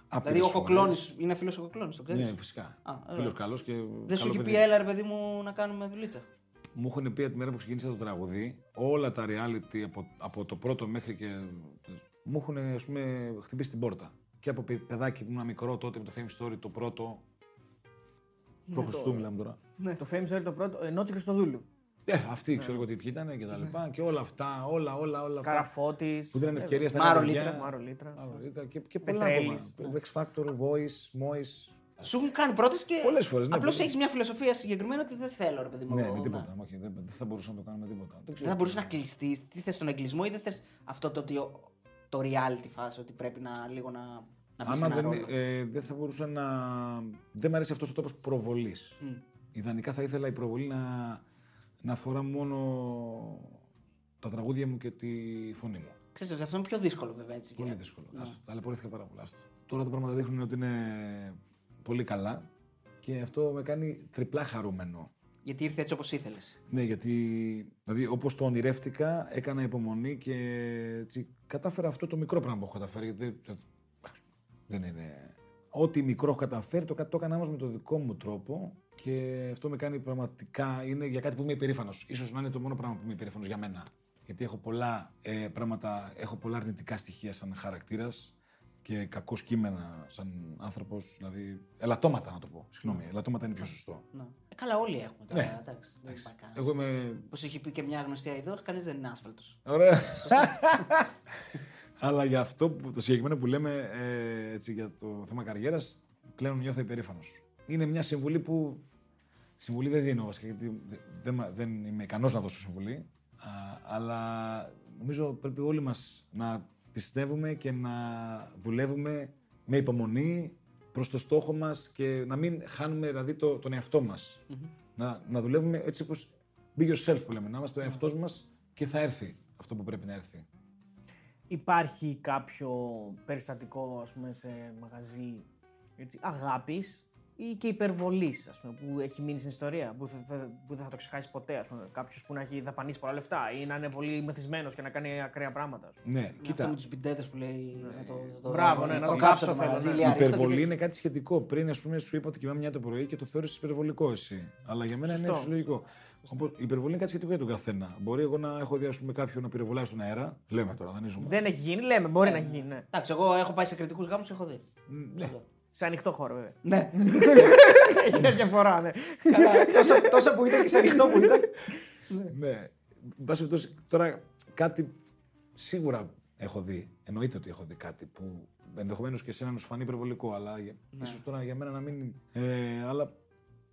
Άπειρες δηλαδή ο φορές. Κοκλώνης είναι φίλος ο Κοκλώνης, το ξέρεις; Ναι, φυσικά. Α, ωραία. Φίλο καλός και. δεν σου καλό έχει πει, παιδί. έλα ρε παιδί μου να κάνουμε δουλίτσα. Μου έχουν πει από τη μέρα που ξεκίνησα το τραγουδί, όλα τα reality από, από το πρώτο μέχρι και. μου έχουν ας πούμε, χτυπήσει την πόρτα. Και από παι- παιδάκι που ήμουν μικρό τότε με το Fame Story το πρώτο. Προ Χριστού μιλάμε τώρα. Το Fame Story το πρώτο, ε, Νότση Χριστοδούλου. Ε, αυτοί ξέρω εγώ τι ποιοι ήταν και τα λοιπά. Και όλα αυτά, όλα, όλα, όλα αυτά. Καραφώτης. Που δίνανε ευκαιρία στα Μάρο νέα Λίτρα, παιδιά. Μάρο Λίτρα. Μάρο Λίτρα και, και πολλά Πετρέλης, ακόμα. X Factor, Voice, Moise. Σου έχουν κάνει πρόταση και. Πολλές φορές, ναι, Απλώς πολλές. έχεις μια φιλοσοφία συγκεκριμένη ότι δεν θέλω, ρε παιδί μου. Ναι, εγώ, με να- τίποτα. Όχι, δεν, δεν θα μπορούσα να το κάνω με τίποτα. Δεν, Δεν ξέρω. θα μπορούσες να κλειστείς. Τι θες τον εγκλισμό ή δεν θες αυτό το, ότι ο- το reality φάση, ότι πρέπει να λίγο να, να μπει σε Άμα ένα δεν, ρόλο. ε, δεν θα μπορούσα να. Δεν μου αρέσει αυτός ο τρόπο προβολής. Ιδανικά θα ήθελα η προβολή να, να αφορά μόνο τα τραγούδια μου και τη φωνή μου. Ξέρεις ότι αυτό είναι πιο δύσκολο βέβαια έτσι. Πολύ και- δύσκολο. Ναι. Άστο, ταλαιπωρήθηκα πάρα πολύ. άστο. Τώρα τα πράγματα δείχνουν ότι είναι πολύ καλά και αυτό με κάνει τριπλά χαρούμενο. Γιατί ήρθε έτσι όπως ήθελες. Ναι, γιατί δηλαδή, όπως το ονειρεύτηκα, έκανα υπομονή και έτσι, κατάφερα αυτό το μικρό πράγμα που έχω καταφέρει. Γιατί δεν, δεν- δεν είναι... Ό,τι μικρό έχω καταφέρει, το, κα- το έκανα όμως με το δικό μου τρόπο και αυτό με κάνει πραγματικά, είναι για κάτι που είμαι υπερήφανος. Ίσως να είναι το μόνο πράγμα που είμαι υπερήφανος για μένα. Γιατί έχω πολλά ε, πράγματα, έχω πολλά αρνητικά στοιχεία σαν χαρακτήρας και κακός κείμενα σαν άνθρωπος. Δηλαδή, ελαττώματα να το πω. Συγγνώμη, ελαττώματα είναι πιο σωστό. Ναι. Ε, καλά, όλοι έχουμε τώρα. Ναι. Εντάξει, δεν υπάρχει κανένας. Εγώ είμαι. Όπως έχει πει και μια γνωστή αειδός, κανείς δεν είναι άσφαλτος. Ωραία. Αλλά για αυτό που, το συγκεκριμένο που λέμε ε, έτσι, για το θέμα καριέρας, πλέον νιώθω υπερήφανος. Είναι μια συμβουλή που. Συμβουλή δεν δίνω βασικά, γιατί δε- δεν, μα- δεν είμαι ικανός να δώσω συμβουλή. Α, αλλά νομίζω πρέπει όλοι μας να πιστεύουμε και να δουλεύουμε με υπομονή προς το στόχο μας και να μην χάνουμε δηλαδή το, τον εαυτό μας. Να, να δουλεύουμε έτσι όπως be yourself που λέμε, να είμαστε ο εαυτός μας και θα έρθει αυτό που πρέπει να έρθει. Υπάρχει κάποιο περιστατικό ας πούμε, σε μαγαζί έτσι, αγάπης; Ή και υπερβολής ας πούμε, που έχει μείνει στην ιστορία, που, θα- θα- που δεν θα το ξεχάσει ποτέ. Ας πούμε. Κάποιος που να έχει δαπανίσει πολλά λεφτά ή να είναι πολύ μεθυσμένος και να κάνει ακραία πράγματα. Ας πούμε. Ναι, Είναι αυτό κοίτα. με τους μπιντέτες που λέει να το, να το, Μπράβο, ναι, να το κάψω κάψω το θέλω, μαγαζί, ναι. λέει, Η «Αρίστε το υπερβολή και- είναι κάτι σχετικό. Πριν, ας πούμε, σου είπα ότι κοιμάμαι 9 το πρωί και το θεώρησες υπερβολικό εσύ. Αλλά για μένα είναι Σωστό. φυσιολογικό. Οπότε, η υπερβολή είναι κάτι σχετικό για τον καθένα. Μπορεί εγώ να έχω δει ας πούμε, κάποιον να πυροβολάει στον αέρα. Λέμε τώρα, δανείζουμε. Δεν έχει γίνει, λέμε, μπορεί να έχει γίνει. Ναι. Εντάξει, εγώ έχω πάει σε κριτικούς γάμους, έχω δει. Ναι. Σε ανοιχτό χώρο, βέβαια. Ναι. Έχει διαφορά, ναι. Καλά, τόσο, τόσο που ήταν και σε ανοιχτό που ήταν. ναι. Εν πάση περιπτώσει, τώρα κάτι σίγουρα έχω δει. Εννοείται ότι έχω δει κάτι που ενδεχομένως και εσένα να σου φανεί υπερβολικό, αλλά για, ίσως τώρα για μένα να μην. Ε, αλλά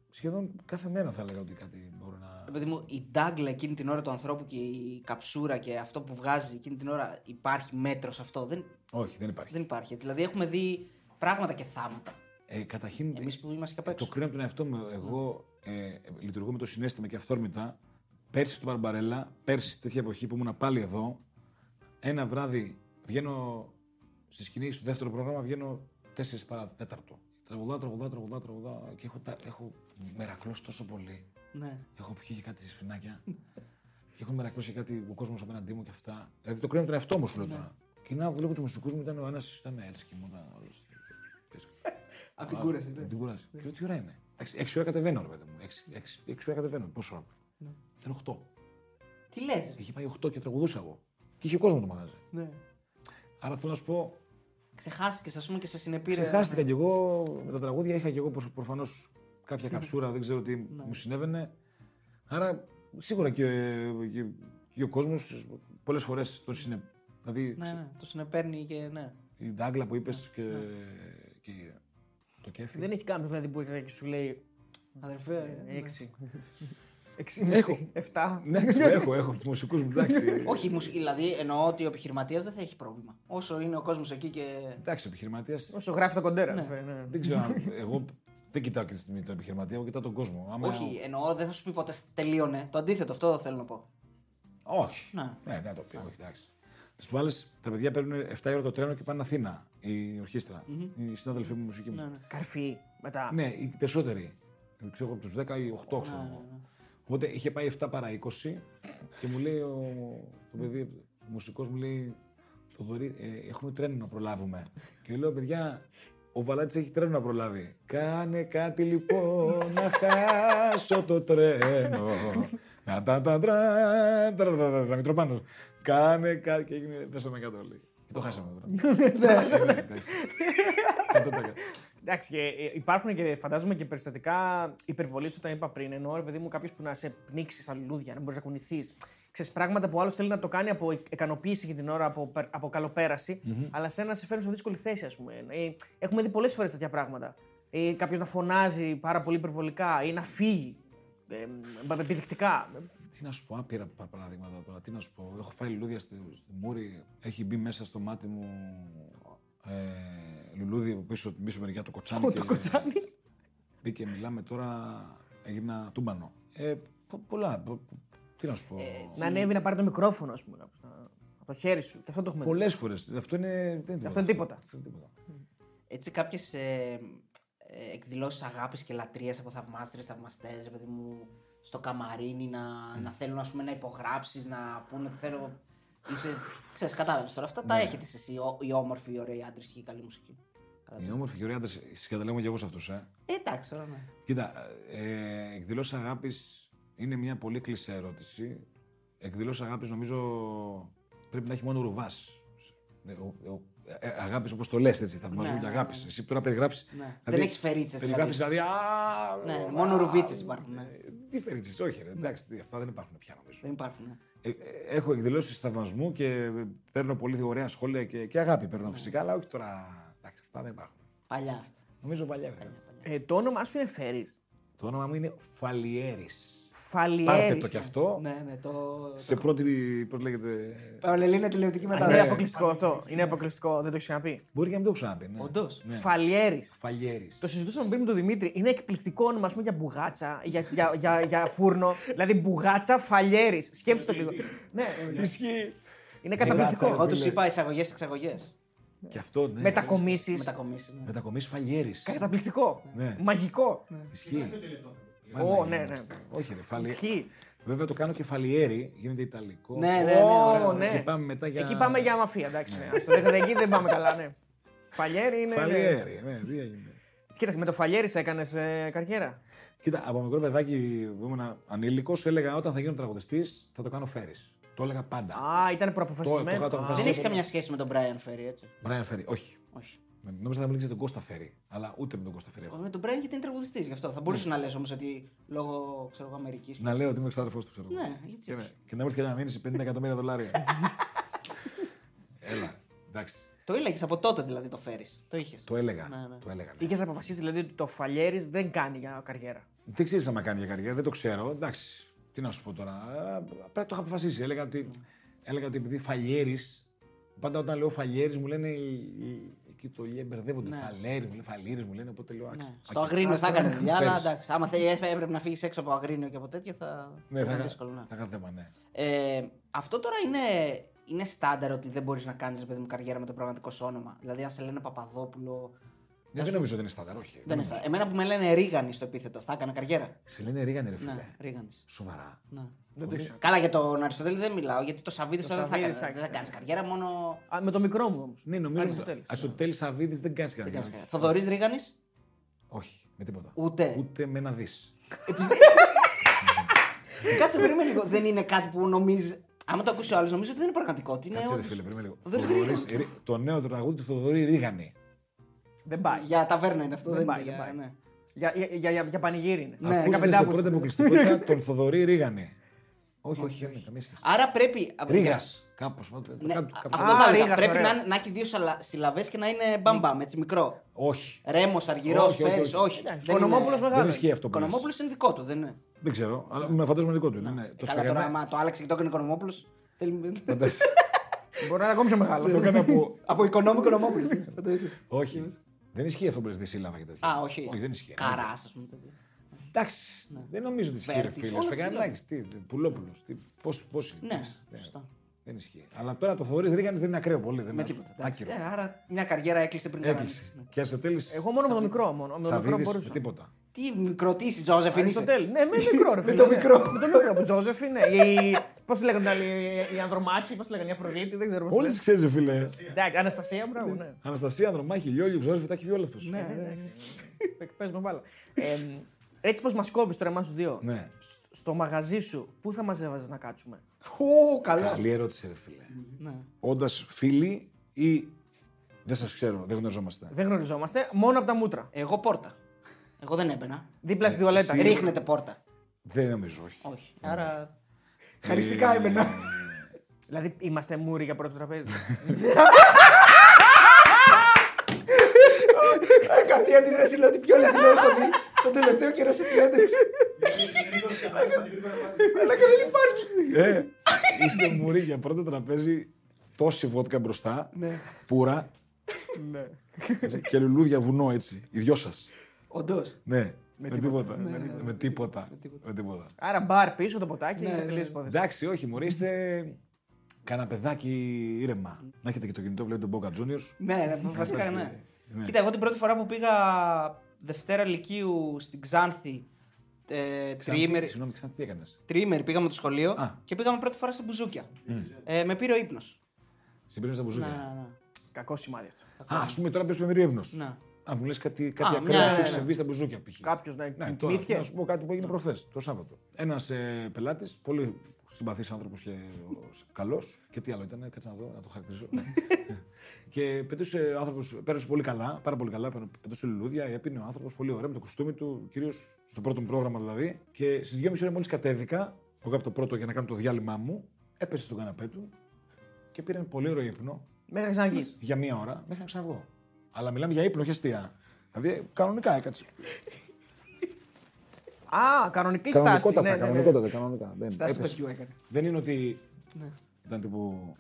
σχεδόν κάθε μέρα θα έλεγα ότι κάτι μπορεί να. Παιδί μου, η ντάγκλα εκείνη την ώρα του ανθρώπου και η καψούρα και αυτό που βγάζει εκείνη την ώρα υπάρχει μέτρος σε αυτό; Δεν, Όχι, δεν υπάρχει. δεν υπάρχει. Δηλαδή έχουμε δει πράγματα και θάματα. Ε, καταρχήν, Εμείς που είμαστε και απ' Ε, έξω. Το κρίνω από τον εαυτό μου. Εγώ ε, λειτουργώ με το συνέστημα και αυθόρμητα. Πέρσι στο Μπαρμπαρέλα, πέρσι τέτοια εποχή που ήμουν πάλι εδώ, ένα βράδυ βγαίνω στη σκηνή, στο δεύτερο πρόγραμμα βγαίνω 4 παρά τέταρτο. Τραγουδάω, τραγουδάω, τραγουδάω, τραγουδάω και έχω, τα- έχω μερακλώσει τόσο πολύ. Ναι. Έχω πιει και κάτι σφινάκια. και έχω μερακλώσει και κάτι ο κόσμος απέναντί μου και αυτά. Δηλαδή το κρίνω από τον εαυτό μου σου λέω τώρα. Και να βλέπω τους μουσικούς μου ήταν ο ένας ήταν έτσι και μου ήταν όλος. Από την κούραση. Από ναι. την κούραση. Και λέω τι ώρα είναι. Έξι, έξι ώρα κατεβαίνω, ρε παιδί μου. Έξι, έξι, έξι ώρα κατεβαίνω. Πόσο ώρα. Ήταν 8. Τι λες. Είχε πάει 8 και τραγουδούσα εγώ. Και είχε κόσμος το μαγαζί. Ναι. Άρα θέλω να σου πω, Ξεχάστηκες, ας πούμε, και σε συνεπήρε. ξεχάστηκα κι εγώ με τα τραγούδια. Είχα κι εγώ προφανώς κάποια καψούρα, δεν ξέρω τι Ναι. μου συνέβαινε. Άρα σίγουρα και, και, και ο κόσμος πολλές φορές τον συνε... Δηλαδή Ναι, ναι, το συνεπέρνει και ναι. η Ντάγκλα που είπες και, και το κέφι. Δεν έχει κάποιο δηλαδή που έρχεται και σου λέει Αδερφέ. ναι. έξι. Έχω. 7. Ναι, ξέρω, έχω, έχω τους μουσικούς μου, εντάξει. Όχι, μουσ- δηλαδή εννοώ ότι ο επιχειρηματίας δεν θα έχει πρόβλημα. Όσο είναι ο κόσμος εκεί και. Εντάξει, ο επιχειρηματία. Όσο γράφει το κοντέρα. Ναι. ναι, ναι. Δεν ξέρω, αν- εγώ δεν κοιτάω και τη στιγμή τον επιχειρηματία, εγώ κοιτάω τον κόσμο. Άμα- Όχι, εννοώ δεν θα σου πει ποτέ τελείωνε. Το αντίθετο, αυτό θέλω να πω. Όχι. Ναι. Ναι, δεν θα το πει, όχι, εντάξει. Τι προάλλε τα παιδιά παίρνουν 7 ώρα το τρένο και πάνε Αθήνα, η ορχήστρα. Οι συνάδελφοί μου, η μουσική μου. Ναι, ναι. Καρφί. Μετά. Ναι, οι περισσότεροι. Δεν Ξέρω από του 10 ή 8, ξέρω Ναι, εγώ. Οπότε είχε πάει 7 παρά 20 και μου λέει ο, το παιδί, ο μουσικός μου λέει Θοδωρή, ε, έχουμε τρένο να προλάβουμε. και λέω, παιδιά, ο Βαλάτης έχει τρένο να προλάβει. Κάνε κάτι λοιπόν να χάσω το τρένο. Να τα τα τρα, τρα, τρα, τρα, τρα, Μητροπάνος. Κάνε κάτι και έγινε, πέσαμε κάτω όλοι. Και το χάσαμε τώρα. Ναι, εντάξει. Κάτω τα κάτω. Εντάξει, και ε, υπάρχουν και φαντάζομαι και περιστατικά υπερβολής όταν είπα πριν. Ενώ ρε παιδί μου κάποιος που να σε πνίξει στα λουλούδια, να μπορείς να κουνηθείς. Ξέρεις, πράγματα που άλλος θέλει να το κάνει από ικανοποίηση για την ώρα, από, περ- από καλοπέραση, αλλά σε ένα σε φέρνει σε δύσκολη θέση, ας πούμε. Ε, έχουμε δει πολλές φορές τέτοια πράγματα. Ε, κάποιος να φωνάζει πάρα πολύ υπερβολικά ή να φύγει ε, επιδεικτικά. Τι να σου πω, άπειρα πα- παραδείγματα τώρα. Τι να σου πω. Έχω φάει λουλούδια στη, στη μούρη. Έχει μπει μέσα στο μάτι μου ε, λουλούδι από πίσω, πίσω μεριά το κοτσάνι. και Το κοτσάνι. Μπήκε, μιλάμε τώρα, έγινα τούμπανο. Ε, πο- πολλά. πο- πο- τι να σου πω. Να ανέβει να πάρει το μικρόφωνο, ας πούμε, κάποιος, να- από το χέρι σου. Και αυτό το έχουμε δει. Πολλέ φορές. Αυτό είναι. Δεν είναι Αυτό είναι τίποτα. Αυτό είναι τίποτα. Έτσι, κάποιες ε, ε, εκδηλώσεις αγάπης και λατρεία από θαυμάστρε, θαυμαστές, παιδί μου, στο καμαρίνι να, να θέλουν ας πούμε, να υπογράψεις, να πούνε ότι θέλω. Είσαι. ξέρεις, κατάλαβες τώρα. Αυτά τα έχετε εσύ, ο- οι όμορφοι, οι ωραίοι άντρες και η καλή μουσική. Οι όμορφοι και ωραίοι άντρες, συγκαταλέγω και εγώ σε αυτούς. Ε. Ε, εντάξει, τώρα ναι. Κοίτα, ε, εκδηλώσεις αγάπης είναι μια πολύ κλεισέ ερώτηση. Εκδηλώσεις αγάπης νομίζω πρέπει να έχει μόνο ρουβάς. Ναι, ο- ο- ε, αγάπης όπως το λες έτσι, θαυμασμό Ναι, και ναι, αγάπης. ναι. Εσύ τώρα περιγράφει. Ναι. Δεν έχεις φερίτσες, Περιγράφεις δηλαδή. Α, Ναι, α, μόνο α, ρουβίτσες υπάρχουν, ναι. ε, Τι φερίτσες, όχι, ρε, εντάξει, τι, αυτά δεν υπάρχουν πια νομίζω. Δεν υπάρχουν. ναι. Ε, ε, έχω εκδηλώσεις θαυμασμού και παίρνω πολύ ωραία σχόλια και, και αγάπη παίρνω Ναι. φυσικά, αλλά όχι τώρα. Εντάξει, αυτά δεν υπάρχουν. Παλιά αυτά. Νομίζω παλιά. βέβαια. Ε, το όνομά σου είναι Φέρις. Το όνομα μου είναι Φαλιέρης. Φαλιέρη. Πάρτε το κι αυτό. Ναι, ναι, το. Σε πρώτη. Πώς λέγεται; Παολελή είναι τηλεοπτική Είναι μετάδοση. αποκλειστικό αυτό. Είναι αποκλειστικό, δεν το έχεις ξαναπεί. Μπορεί και να μην το έχω ξαναπεί. Ναι. Όντως. Ναι. Φαλιέρης. Φαλιέρης. Το συζητούσαμε πριν με τον Δημήτρη. Είναι εκπληκτικό όνομα ας πούμε, για μπουγάτσα, για, για, για, για φούρνο. δηλαδή μπουγάτσα φαλιέρης. Σκέψτε το λίγο. ναι, Ισχύει. είναι Μπουγάτσα, καταπληκτικό. Εγώ του φίλε. είπα εισαγωγέ-εξαγωγέ. Και αυτό, ναι. Μετακομίσεις. Μετακομίσεις. Ναι. Μετακομίσεις Φαλιέρης. Καταπληκτικό. Ναι. Μαγικό. Ισχύει. Ω, ναι, ναι. Όχι, ρε, φαλι... Ισχύει. Βέβαια το κάνω και φαλιέρι, γίνεται ιταλικό. Ναι, ναι, ναι. Ω, ωραίο. ναι. Και πάμε μετά για. Εκεί πάμε για μαφία, εντάξει. Ναι. Ας το δέχεται, εκεί δεν πάμε καλά, ναι. Φαλιέρι είναι. ναι. Φαλιέρι, ναι, τι έγινε. Κοίταξε, με το φαλιέρι έκανες ε, καριέρα. Κοίτα, από μικρό παιδάκι που ήμουν ανήλικος, έλεγα όταν θα γίνω τραγουδιστής θα το κάνω φέρις. Το έλεγα πάντα. Α, ήταν Το- προποφασισμένο. το- το- Α. το- Δεν έχεις καμιά σχέση με τον Brian Ferry, έτσι; Brian Ferry, όχι. Όχι. Νόμιζα θα μιλήσει τον Κώστα Φέρι, αλλά ούτε με τον Κώστα Φέρι. έχω. Με τον Brian γιατί είναι τραγουδιστής, γι' αυτό. Θα μπορούσε να λες όμως ότι λόγω ξέρω εγώ Αμερικής. Να λέω ότι είμαι εξάδελφος του, ξέρω. εγώ. Ναι, γιατί Και, ναι. όχι. και να μου έρθει και να μείνει 50 εκατομμύρια δολάρια. Έλα, εντάξει. Το έλεγες από τότε δηλαδή το φέρει. Το είχες. Το έλεγα. Ναι, ναι. Το έλεγα. ναι. Είχες αποφασίσει δηλαδή ότι το φαλιέρι δεν κάνει για καριέρα. Δεν ξέρεις αν κάνει για καριέρα, δεν το ξέρω. Εντάξει, τι να σου πω τώρα. Ε, Πρέπει το είχα αποφασίσει. Έλεγα ότι, έλεγα ότι επειδή φαλιέρη. Πάντα όταν λέω φαλιέρης μου λένε. οι- οι- Εκεί το λέει, μπερδεύονται. Ναι. Φαλέρη μου λένε, φαλίρη μου λένε. Οπότε λέω. Ναι. άξι, Στο άκυρο. Αγρίνιο θα έκανε δουλειά, αλλά Φέρεις. εντάξει. Άμα θέλει, έπρεπε να φύγεις έξω από Αγρίνιο και από τέτοια θα. Ναι, θα θα ήταν είχα δύσκολο. ναι. θα είχα θέμα, ναι. Ε, αυτό τώρα είναι, είναι στάνταρ ότι δεν μπορείς να κάνεις παιδί μου καριέρα με το πραγματικό σου όνομα. Δηλαδή, αν σε λένε Παπαδόπουλο. Ναι, δεν νομίζω ότι είναι στάνταρ, όχι. Δεν είναι στάνταρ. Εμένα που με λένε Ρίγανη στο επίθετο, θα έκανα καριέρα. Σε λένε Ρίγανε, ρε φίλε. Ναι, Ρίγανης. Σοβαρά. Ναι. Δεν το ήξερα. Καλά για τον Αριστοτέλη δεν μιλάω, γιατί το Σαββίδης τώρα δεν θα, Σαββίδης, κάνει, δεν θα εντάξει, κάνεις καριέρα, μόνο. Α, με το μικρό μου όμως. Ναι, νομίζω ότι Αριστοτέλης. Αριστοτέλης Σαββίδης δεν κάνεις Δεν καριέρα. κάνεις καριέρα. Θοδωρής Ρίγανης, Όχι, με τίποτα. ούτε. Ούτε με ένα δι. Κάτσε περίμενε λίγο. Δεν είναι κάτι που νομίζει. Άμα το ακούσει ο άλλος, νομίζω ότι δεν είναι πραγματικό. Ότι είναι Κάτσε ρε όντως- φίλε, περίμενε λίγο. Θοδωρής Θοδωρής Ρι- Το νέο τραγούδι του Θοδωρή Ρίγανη. Δεν πάει. Για ταβέρνα είναι αυτό. Δεν Δεν, πάει, είναι δεν για- πάει. ναι. Για, για, για, για, για πανηγύρι είναι. Ναι, Ακούστε σε Καπεντάπους. πρώτη αποκλειστικότητα τον Θοδωρή Ρίγανη. Όχι, όχι, δεν είναι καμία σχέση. Άρα πρέπει. Ρίγας. Κάπω. Ναι, κάπως. αυτό Α, θα έλεγα. Ρήγας, Πρέπει ωραίο. να, να έχει δύο συλλαβές και να είναι μπαμπαμ, έτσι μικρό. Όχι. Ρέμος, Αργυρός, Όχι, όχι, Φέρι, όχι. όχι. Εντάξει, Δεν Οικονομόπουλος είναι- μεγάλος. Δεν ισχύει αυτό Ο που λες. Οικονομόπουλο είναι δικό του, δεν είναι. Δεν ξέρω, αλλά με φαντάζομαι δικό του. είναι, ναι. Το Ε, Καλά τώρα, σφαγιανά. άμα το άλλαξε και το έκανε Οικονομόπουλο. Θέλει... Φαντάζεσαι. Μπορεί να είναι ακόμη πιο μεγάλο. Το έκανε από. Από οικονόμο Οικονομόπουλο. Όχι. Δεν ισχύει αυτό που λες δισύλλαβα και τέτοια. Α, όχι. Όχι, δεν ισχύει. Καράς, ας πούμε. Τέτοιο. Εντάξει. Δεν νομίζω ότι ισχύει. ρε Βέρτης, Φίλε, όλα Σφαγιανάκης, τι, Πουλόπουλος. Πώς Ναι, είναι. σωστά. Δεν ισχύει. Αλλά τώρα το Θοδωρή Ρίγανη δεν είναι ακραίο πολύ. Δεν Με είναι τίποτα. εντάξει. Άκυρο. Ε, Άρα μια καριέρα έκλεισε πριν τον Έκλεισε. Αριστοτέλη. Και Αριστοτέλης. Εγώ μόνο με το μικρό. Μόνο. Με το μικρό Σαββίδης μπορούσα. με τίποτα. Τι μικροτήσεις, Τζόζεφιν είσαι. Αριστοτέλη. Ναι, με μικρό ρε φίλε. το ναι. μικρό. Με το μικρό. Με Τζόζεφιν, ναι. Η... Πώς τη λέγανε άλλοι, οι Ανδρομάχοι, πώς τη λέγανε, η Αφροδίτη, δεν ξέρω πώς. Όλες τι ξέρεις, φίλε. Εντάξει, Αναστασία, μπράβο, ναι. Αναστασία, Ανδρομάχη, Λιόλιο, Ζώσβη, τα έχει βγει όλο αυτός. Ναι, ναι. Παίζουμε μπάλα. Ε, έτσι πως μας κόβεις τώρα εμάς τους δύο. Ναι. σ- Στο μαγαζί σου, πού θα μα έβαζε να κάτσουμε; Ω, καλά. Καλή ερώτηση, ρε φίλε. Ναι. Όντας φίλοι ή δεν σας ξέρω, δεν γνωριζόμαστε; Δεν γνωριζόμαστε, μόνο από τα μούτρα. Εγώ πόρτα. Εγώ δεν έμπαινα. Δίπλα στη τουαλέτα. εσύ- Ρίχνετε πόρτα. Δεν νομίζω, όχι. Όχι. Άρα. Ε, Χαριστικά έμπαινα. Δηλαδή είμαστε μούροι για πρώτο τραπέζι. Έκανα αυτή η αντίδραση λέω ότι πιο λεπτό έχω δει το τελευταίο καιρό στη συνέντευξη. Αλλά και δεν υπάρχει. Ε, είστε μουροί για πρώτο τραπέζι, τόση βότκα μπροστά, πουρα ναι. έτσι, και λουλούδια βουνό έτσι. Οι δυο σας. Όντως. Ναι, με τίποτα. Με τίποτα. Με τίποτα. Άρα μπαρ πίσω το ποτάκι Ναι, και ναι. τελείως υπόθεση. Εντάξει, όχι, μωρέ, είστε κανένα παιδάκι ήρεμα. Να έχετε και το κινητό, βλέπετε Boca Juniors. Ναι, ναι, βασικά ναι. Ναι. Κοίτα, εγώ την πρώτη φορά που πήγα Δευτέρα Λυκείου στην Ξάνθη. Ε, τριήμερη, Συγγνώμη, ξανά τι έκανες; τριήμερη πήγαμε το σχολείο Α. και πήγαμε πρώτη φορά σε μπουζούκια. Ε, με πήρε ο ύπνος. Συμπήρε στα Ναι, μπουζούκια. ναι, ναι. Κακό σημάδι αυτό. Α, ας πούμε τώρα πες με μυρίο ύπνος. Ναι. Α, μου λες κάτι, κάτι Α, ακραίο μια- σου έχει ναι, ναι. συμβεί στα μπουζούκια π.χ. Κάποιος να Ναι, τώρα κοιμήθηκε. να σου πω κάτι που έγινε προχθές, το Σάββατο. Ένας ε, πελάτης, πολύ συμπαθή άνθρωπος και καλός. Και τι άλλο ήταν, κάτσε να δω, να το χαρακτηρίσω. και πετούσε ο άνθρωπος, πέρασε πολύ καλά, πάρα πολύ καλά. Πετούσε λουλούδια, έπινε ο άνθρωπος πολύ ωραία με το κουστούμι του, κυρίως στο πρώτο μου πρόγραμμα δηλαδή. Και στις 2.30 ώρε μόλις κατέβηκα, εγώ από το πρώτο για να κάνω το διάλειμμά μου, έπεσε στον καναπέ του και πήρε ένα πολύ ωραίο ύπνο Μέχρι να ξαναγείς. για μία ώρα μέχρι να ξαναβγώ. Αλλά μιλάμε για ύπνο, όχι αστεία. Δηλαδή κανονικά έκατσε. Α, κανονική στάση. Ναι, ναι, ναι. κανονικότατα, κανονικά. Δεν, Στάση έπεσε. παιδιού έκανε. Δεν είναι ότι ήταν τύπου.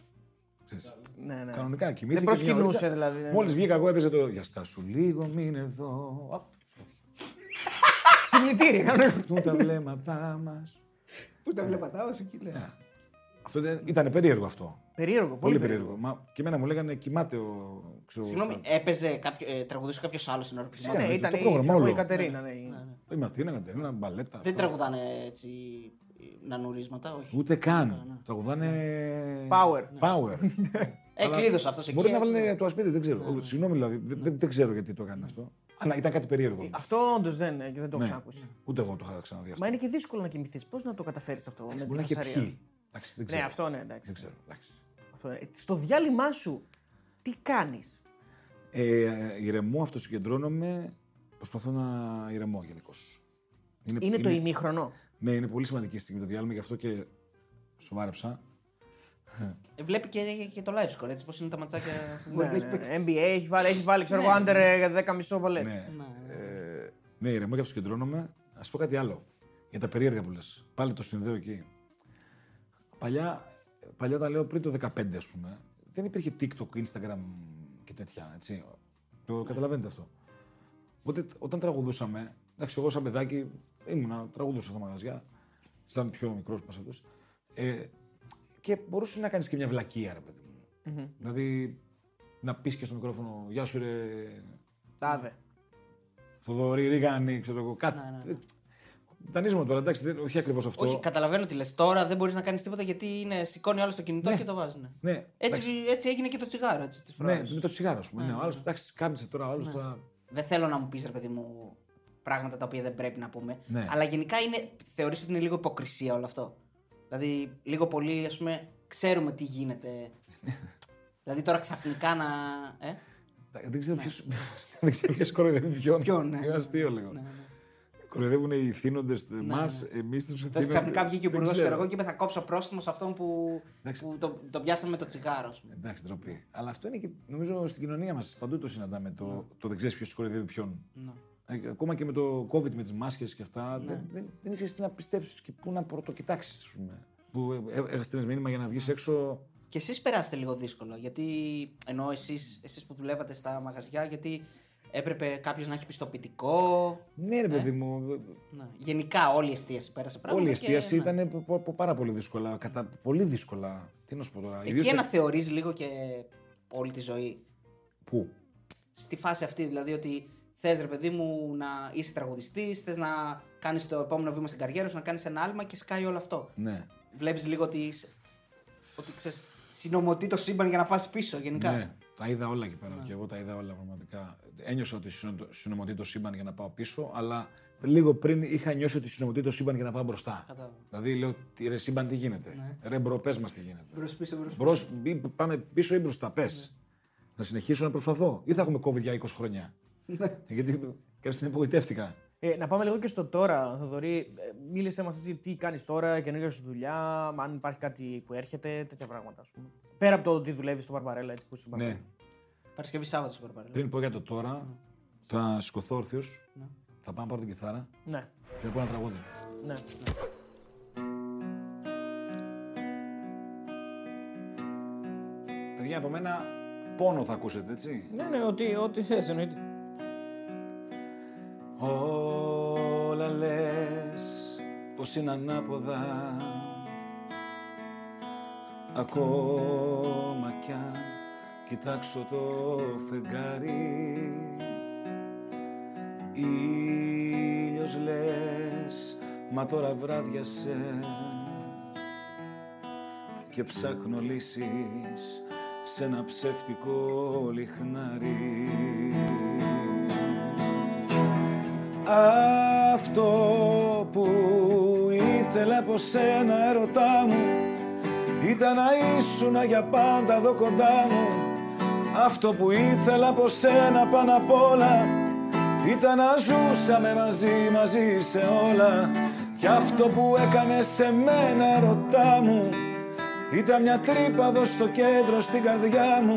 ξέρεις, Ναι, ναι. Κανονικά κοιμήθηκε. Δεν προσκυνούσε, δηλαδή, ναι. Μόλις βγήκα εγώ έπαιζε το. Για στάσου λίγο, μην εδώ. Απ, Ξυπνητήρι. κανονικά. Πού τα βλέμματά μας. Πού τα βλέπατε, όσο εκεί λέει. Αυτό δεν- ήταν περίεργο αυτό. Περίεργο, πολύ Πολύ περίεργο. περίεργο. Μα και εμένα μου λέγανε κοιμάται ο. Ξέρω, Συγγνώμη, έπαιζε κάποιο, ε, τραγουδούσε κάποιο άλλο στην ώρα που Ναι, θυμάμαι. ναι, το ήταν η, πρόγραμμα ξέρω εγώ, η όλο. Κατερίνα. ναι, η- Η Ματίνα, Κατερίνα, μπαλέτα. Δεν αυτά. τραγουδάνε έτσι νανουρίσματα, όχι. Ούτε καν. Τραγουδάνε. Power. Power. Ε, κλείδωσε αυτός εκεί. Μπορεί να ε, βάλει από το ασπίδι, δεν ξέρω. Συγγνώμη δηλαδή, δεν, δεν- δεν ξέρω γιατί το έκανε αυτό. Αλλά ήταν κάτι περίεργο. Αυτό όντως δεν, ε, δεν το έχω Ναι. ξανακούσει. Ούτε εγώ το είχα ξαναδεί αυτό. Μα είναι και δύσκολο να κοιμηθείς. Πώς να το καταφέρεις αυτό με Μπορεί την να έχει φασαρία. πιει. Εντάξει, δεν Ναι, ξέρω. αυτό ναι, εντάξει. Δεν ξέρω. εντάξει. Αυτό, ε, Στο διάλειμμα σου, τι κάνεις; Ε, ηρεμώ, αυτοσυγκεντρώνομαι. Προσπαθώ να ηρεμώ γενικώς. Είναι το ημίχρονο; Ναι, είναι πολύ σημαντική στιγμή το διάλειμμα, γι' αυτό και σοβάρεψα. ε, Βλέπει και, και το live score, έτσι πώς είναι τα ματσάκια που Ναι, μπορεί να ναι, έχει παίξει. ναι. NBA έχει βάλει, έχει βάλει ξέρω εγώ, άντερ ε, για 10 μισό βολέ. Ναι. Ε, ναι, ηρεμώ και αυτοσυγκεντρώνομαι. Α πω κάτι άλλο. Για τα περίεργα που λες. Πάλι το συνδέω εκεί. Παλιά, παλιά όταν λέω πριν το 15, ας πούμε, δεν υπήρχε TikTok, Instagram και τέτοια. Έτσι. Το καταλαβαίνετε αυτό. Οπότε όταν τραγουδούσαμε, εντάξει, εγώ σαν παιδάκι ήμουνα, τραγουδούσα στα μαγαζιά, σαν πιο μικρός μα αυτός. Ε, και μπορούσες να κάνεις και μια βλακεία, ρε παιδί μου. Δηλαδή να πεις και στο μικρόφωνο, Γεια σου, ρε. Τάδε. Θοδωρή, Ρίγανη, ξέρω εγώ, κάτι. ναι. Δανείζομαι τώρα, εντάξει, δεν, όχι ακριβώς αυτό. Όχι, καταλαβαίνω τι λες. Τώρα δεν μπορείς να κάνεις τίποτα γιατί είναι, σηκώνει άλλο το κινητό και το βάζει. Ναι. Ναι, Έτσι, έτσι έγινε και το τσιγάρο. Έτσι, τις ναι, προάλλες. με το τσιγάρο, ας πούμε. Ναι, ο άλλο, εντάξει, κάμισε τώρα, ο άλλος τώρα. Δεν θέλω να μου πεις, ρε παιδί μου, πράγματα τα οποία δεν πρέπει να πούμε. Ναι. Αλλά γενικά είναι, θεωρείς ότι είναι λίγο υποκρισία όλο αυτό. Δηλαδή, λίγο πολύ, ας πούμε, ξέρουμε τι γίνεται. δηλαδή τώρα ξαφνικά να. Ε; Δεν ξέρω ποιο. Δεν ξέρω ποιος κοροϊδεύει ποιον. Ποιον, ναι. Είναι αστείο λίγο. Ναι, ναι. Κοροϊδεύουν οι θύνοντες εμά, εμείς τους Τότε θύνοντες. ξαφνικά βγήκε ο υπουργός εγώ και είπε θα κόψω πρόστιμο σε αυτόν που, Εντάξει. που το, το πιάσαμε με το τσιγάρο. ας πούμε. Εντάξει, ντροπή. Αλλά αυτό είναι και νομίζω στην κοινωνία μας. Παντού το συναντάμε. Το, το δεν ξέρεις ποιος κοροϊδεύει ποιον. Ναι. Ε, Ακόμα και με το COVID, με τις μάσκες και αυτά, δεν, δεν, δεν ήξερε τι να πιστέψεις και πού να πρωτοκοιτάξει, ας πούμε. Που έχασες μήνυμα για να βγεις έξω. Και εσείς περάσετε λίγο δύσκολο. Γιατί ενώ εσεί εσείς που δουλεύατε στα μαγαζιά, γιατί έπρεπε κάποιος να έχει πιστοποιητικό; Ναι, ρε παιδί μου, Ναι. Γενικά όλη η εστίαση πέρασε πράγματα. Όλη η και, εστίαση ναι. ήταν πο- πο- πο- πάρα πολύ δύσκολα. Κατά πολύ δύσκολα. Τι να σου πω τώρα. Εκεί Ιδίως σε- αναθεωρείς λίγο και όλη τη ζωή; Πού; Στη φάση αυτή, δηλαδή ότι θες ρε παιδί μου να είσαι τραγουδιστής, θες να κάνεις το επόμενο βήμα στην καριέρα σου, να κάνεις ένα άλμα και σκάει όλο αυτό. Ναι. Βλέπεις λίγο ότι, σ- ότι ξέρεις, συνομωτεί το σύμπαν για να πας πίσω γενικά. ναι. Τα είδα όλα εκεί πέρα. Και εγώ τα είδα όλα πραγματικά. Ένιωσα ότι συνο- συνομωτεί το σύμπαν για να πάω πίσω, αλλά λίγο πριν είχα νιώσει ότι συνομωτεί το σύμπαν για να πάω μπροστά. Κατάλαβα. Δηλαδή λέω, «Τι, ρε σύμπαν, τι γίνεται; Ναι. Ρε bro, πες μας τι γίνεται. Μπρος πίσω, μπρος πίσω. Μπρος, ή πάμε πίσω ή μπροστά, πες. Να συνεχίσω να προσπαθώ. Ή θα έχουμε COVID για 20 χρόνια. Γιατί κάποια στιγμή απογοητεύτηκα. Ε, να πάμε λίγο και στο τώρα, Θοδωρή. Ε, μίλησες μας εσύ τι κάνεις τώρα, καινούργια σου δουλειά, αν υπάρχει κάτι που έρχεται, τέτοια πράγματα. Ας πούμε. Πέρα από το ότι δουλεύεις στο Μπαρμπαρέλα, έτσι που είσαι στο Ναι. Μπαρμπαρέλα. Παρασκευή Σάββατο στο Παρπαρέλα. Πριν πω για το τώρα, θα σηκωθώ όρθιος, θα πάω να πάρω την κιθάρα Ναι. και θα πω ένα τραγούδι. ναι. Παιδιά, από μένα πόνο θα ακούσετε, έτσι; Ναι, ναι, ό,τι, ό,τι θες, εννοείται. Όλα λες πως είναι ανάποδα Ακόμα κι αν κοιτάξω το φεγγάρι. Ήλιος λες, μα τώρα βράδιασες. Και ψάχνω λύσεις σε ένα ψεύτικο λιχνάρι. Αυτό που ήθελα ήθελα από σένα ερωτά μου Ήταν να ήσουν για πάντα εδώ κοντά μου Αυτό που ήθελα από σένα πάνω απ' όλα Ήταν να ζούσαμε μαζί, μαζί σε όλα. Κι αυτό που έκανε σε μένα ερωτά μου Ήταν μια τρύπα εδώ στο κέντρο στην καρδιά μου.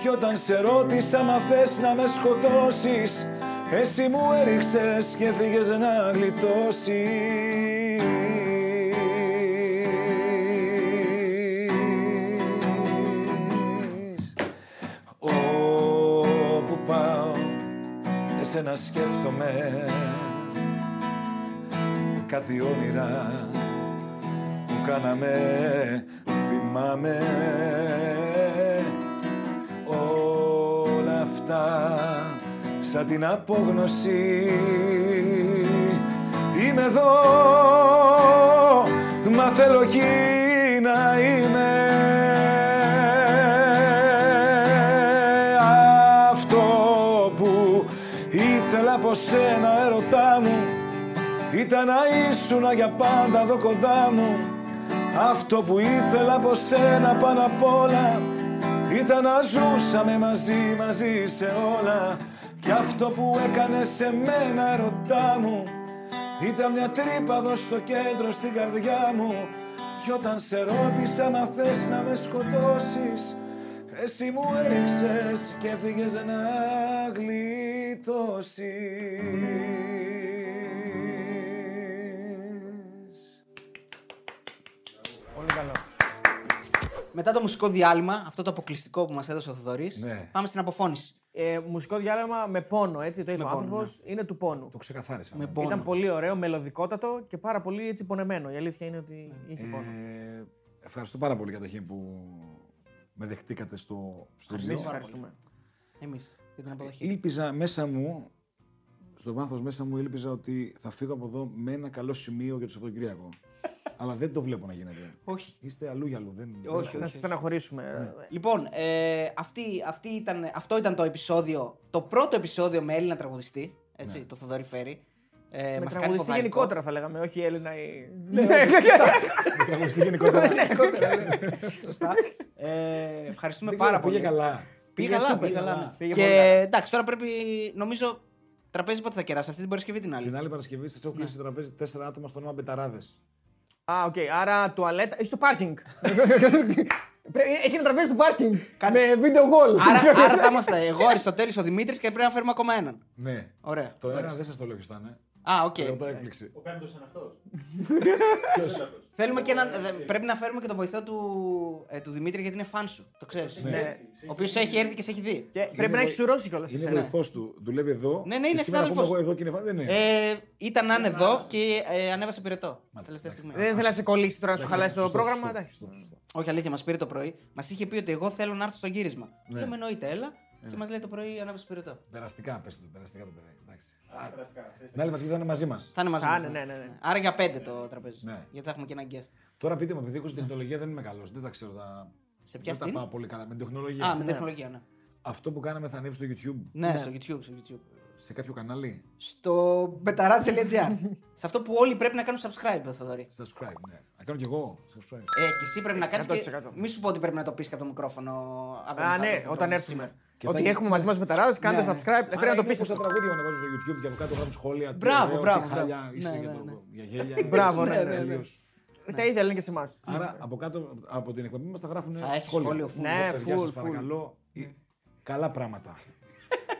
Κι όταν σε ρώτησα μα θες να με σκοτώσεις Εσύ μου έριξες και φύγες να γλιτώσεις εσένα σκέφτομαι κάτι όνειρα που κάναμε θυμάμαι. Όλα αυτά σαν την απόγνωση. Είμαι εδώ μα θέλω εκεί να είμαι. Αυτό που ήθελα από σένα ερωτά μου ήταν να ήσουν για πάντα εδώ κοντά μου. Αυτό που ήθελα από σένα πάνω απ' όλα Ήταν να ζούσαμε μαζί, μαζί σε όλα. Κι αυτό που έκανε σε μένα ερωτά μου Ήταν μια τρύπα εδώ στο κέντρο στην καρδιά μου. Κι όταν σε ρώτησα μα θες να με σκοτώσεις εσύ μου έριξες και φύγες να γλιτώσεις. Πολύ καλό. Μετά το μουσικό διάλειμμα, αυτό το αποκλειστικό που μας έδωσε ο Θοδωρής, Ναι. πάμε στην αποφώνηση. Ε, μουσικό διάλειμμα με πόνο, έτσι το είπε ο πόνο, άνθρωπος. Είναι του πόνου. Το ξεκαθάρισα. Με ναι. πόνο. Ήταν πολύ ωραίο, μελωδικότατο και πάρα πολύ έτσι πονεμένο. Η αλήθεια είναι ότι είχε πόνο. Ε, ευχαριστώ πάρα πολύ καταρχήν που με δεχτήκατε στο Εμεί στούντιο. ευχαριστούμε. Εμείς για την αποδοχή. Ήλπιζα μέσα μου, στο βάθος μέσα μου, ήλπιζα ότι θα φύγω από εδώ με ένα καλό σημείο για το Σαββατοκύριακο. Αλλά δεν το βλέπω να γίνεται. Όχι. Είστε αλλού για αλλού. Δεν, Όχι, Να όχι. σας στεναχωρήσουμε. Λοιπόν, ε, αυτή, αυτή ήταν, αυτό ήταν το επεισόδιο, το πρώτο επεισόδιο με Έλληνα τραγουδιστή. Έτσι, το Θοδωρή Φέρη. Ε, Με μας κάνει τραγουδιστή ποδαρικό. γενικότερα θα λέγαμε, όχι Έλληνα ή. Με τραγουδιστή γενικότερα. Σωστά. Ε, ευχαριστούμε Δεν πάρα ξέρω, πολύ. Πήγε καλά. Πήγε Πήγε καλά, super, πήγε καλά. καλά. ναι. Πήγε και πολύ καλά. εντάξει, τώρα πρέπει, νομίζω, τραπέζι πότε θα κεράσει, αυτή την Παρασκευή την άλλη; Την άλλη Παρασκευή σας έχω κλείσει το τραπέζι τέσσερα άτομα στο όνομα Μπεταράδες. Α, οκ. Άρα τουαλέτα. ή στο πάρκινγκ. Πρέπει- Έχει ένα τραπέζι στο πάρκινγκ. Κάτσε. Με video wall. άρα, άρα θα είμαστε εγώ, Αριστοτέλης, ο Δημήτρης και πρέπει να φέρουμε ακόμα έναν. Ναι. Ωραία. Το ένα δεν σας το λέω ποιο ήταν. Α, οκ. Ρωτά έκπληξη. Ο πέμπτος είναι αυτός. Θέλουμε και έναν. δε- Πρέπει να φέρουμε και το βοηθό του, ε, του Δημήτρη γιατί είναι φαν σου. Το ξέρεις. Ναι. Ο οποίος έχει έρθει και σε έχει δει. Και πρέπει να έχεις σουρώσει κιόλας. Είναι βοηθός του. Δουλεύει εδώ. Ναι, ναι, είναι και σήμερα συνάδελφος. πούμε εγώ εδώ και είναι φαν- Δεν είναι. Ε, ήταν να είναι εδώ και ε, ανέβασε πυρετό. Τελευταία στιγμή. Δεν ήθελα να σε κολλήσει τώρα να σου χαλάσει το Σωστό, πρόγραμμα. σωστό, εντάξει. σωστό, σωστό. Όχι, αλήθεια, μας πήρε το πρωί. Μας είχε πει ότι εγώ θέλω να έρθω στο γύρισμα. Ναι. Λέμε εννοείται, έλα. Και μας λέει το πρωί ανέβασε πυρετό. Περαστικά, πες το, περαστικά το παιδί. Εντάξει. Περαστικά. Την άλλη Παρασκευή θα είναι μαζί μας. Θα είναι μαζί Α, μας, ναι, ναι, ναι, ναι. Άρα για πέντε το τραπέζι. Ναι. Γιατί θα έχουμε και ένα guest. Τώρα πείτε μου, επειδή έχω στην τεχνολογία δεν είμαι καλός. Δεν τα ξέρω τα. Σε ποια δεν τα στην; πάω πολύ καλά. Με την τεχνολογία. Α, με τεχνολογία, ναι. Αυτό που κάναμε θα ανέβει στο YouTube. Ναι, στο YouTube. Στο, YouTube. Σε κάποιο κανάλι; στο betarad.gr. Σε αυτό που όλοι πρέπει να κάνουν subscribe, Θοδωρή. Subscribe, ναι. Θα κάνω κι εγώ. Subscribe. Ε, και εσύ πρέπει να κάνει και. 100%. Μη σου πω ότι πρέπει να το πεις και από το μικρόφωνο. αύριο Α, μεθαύριο ναι, θα το όταν κάνεις έρθουμε. Σήμερα. Και Ότι θα- έχουμε μαζί μας μεταράδε, κάντε Ναι, ναι. subscribe. Πρέπει να το πει. Στα τραγούδια που ανεβάζω στο YouTube και από κάτω γράφουν σχόλια. τι Μπράβο, ωραίο, μπράβο, τι χάλια, μπράβο. είσαι Ναι, για ναι, το- ναι. για γέλια. Μπράβο, ναι, είσαι ναι, ναι. τέλειος. Τα ίδια λένε και σε εμάς. Άρα από κάτω από την εκπομπή μας θα γράφουν Θα έχει σχόλια. σχόλιο full. Ναι, Ξέρεις, γεια σας, full, full. παρακαλώ. Ε, Καλά πράγματα.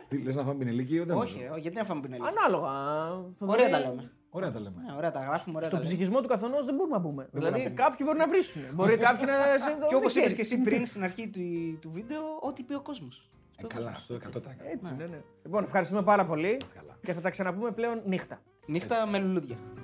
Τι λες να φάμε πινελίκι ή δεν Όχι, νομίζω. ε, γιατί να φάμε πινελί. Ανάλογα. Ωραία τα λέμε. Ωραία τα λέμε. Ναι, ωραία τα γράφουμε, ωραία Στο τα λέμε. ψυχισμό του καθενός δεν μπορούμε να μπούμε. μπορούμε να Δηλαδή πούμε. κάποιοι μπορεί να βρίσουν. Μπορεί κάποιοι να σε Και όπως δεν είπες ξέρεις. και εσύ πριν στην αρχή του, του βίντεο, ό,τι πει ο κόσμος. Ε, καλά, αυτό 100%. Έτσι, ναι, ναι. Λοιπόν, ευχαριστούμε πάρα πολύ Καλά. και θα τα ξαναπούμε πλέον νύχτα. Νύχτα με λουλούδια. Φιλιά.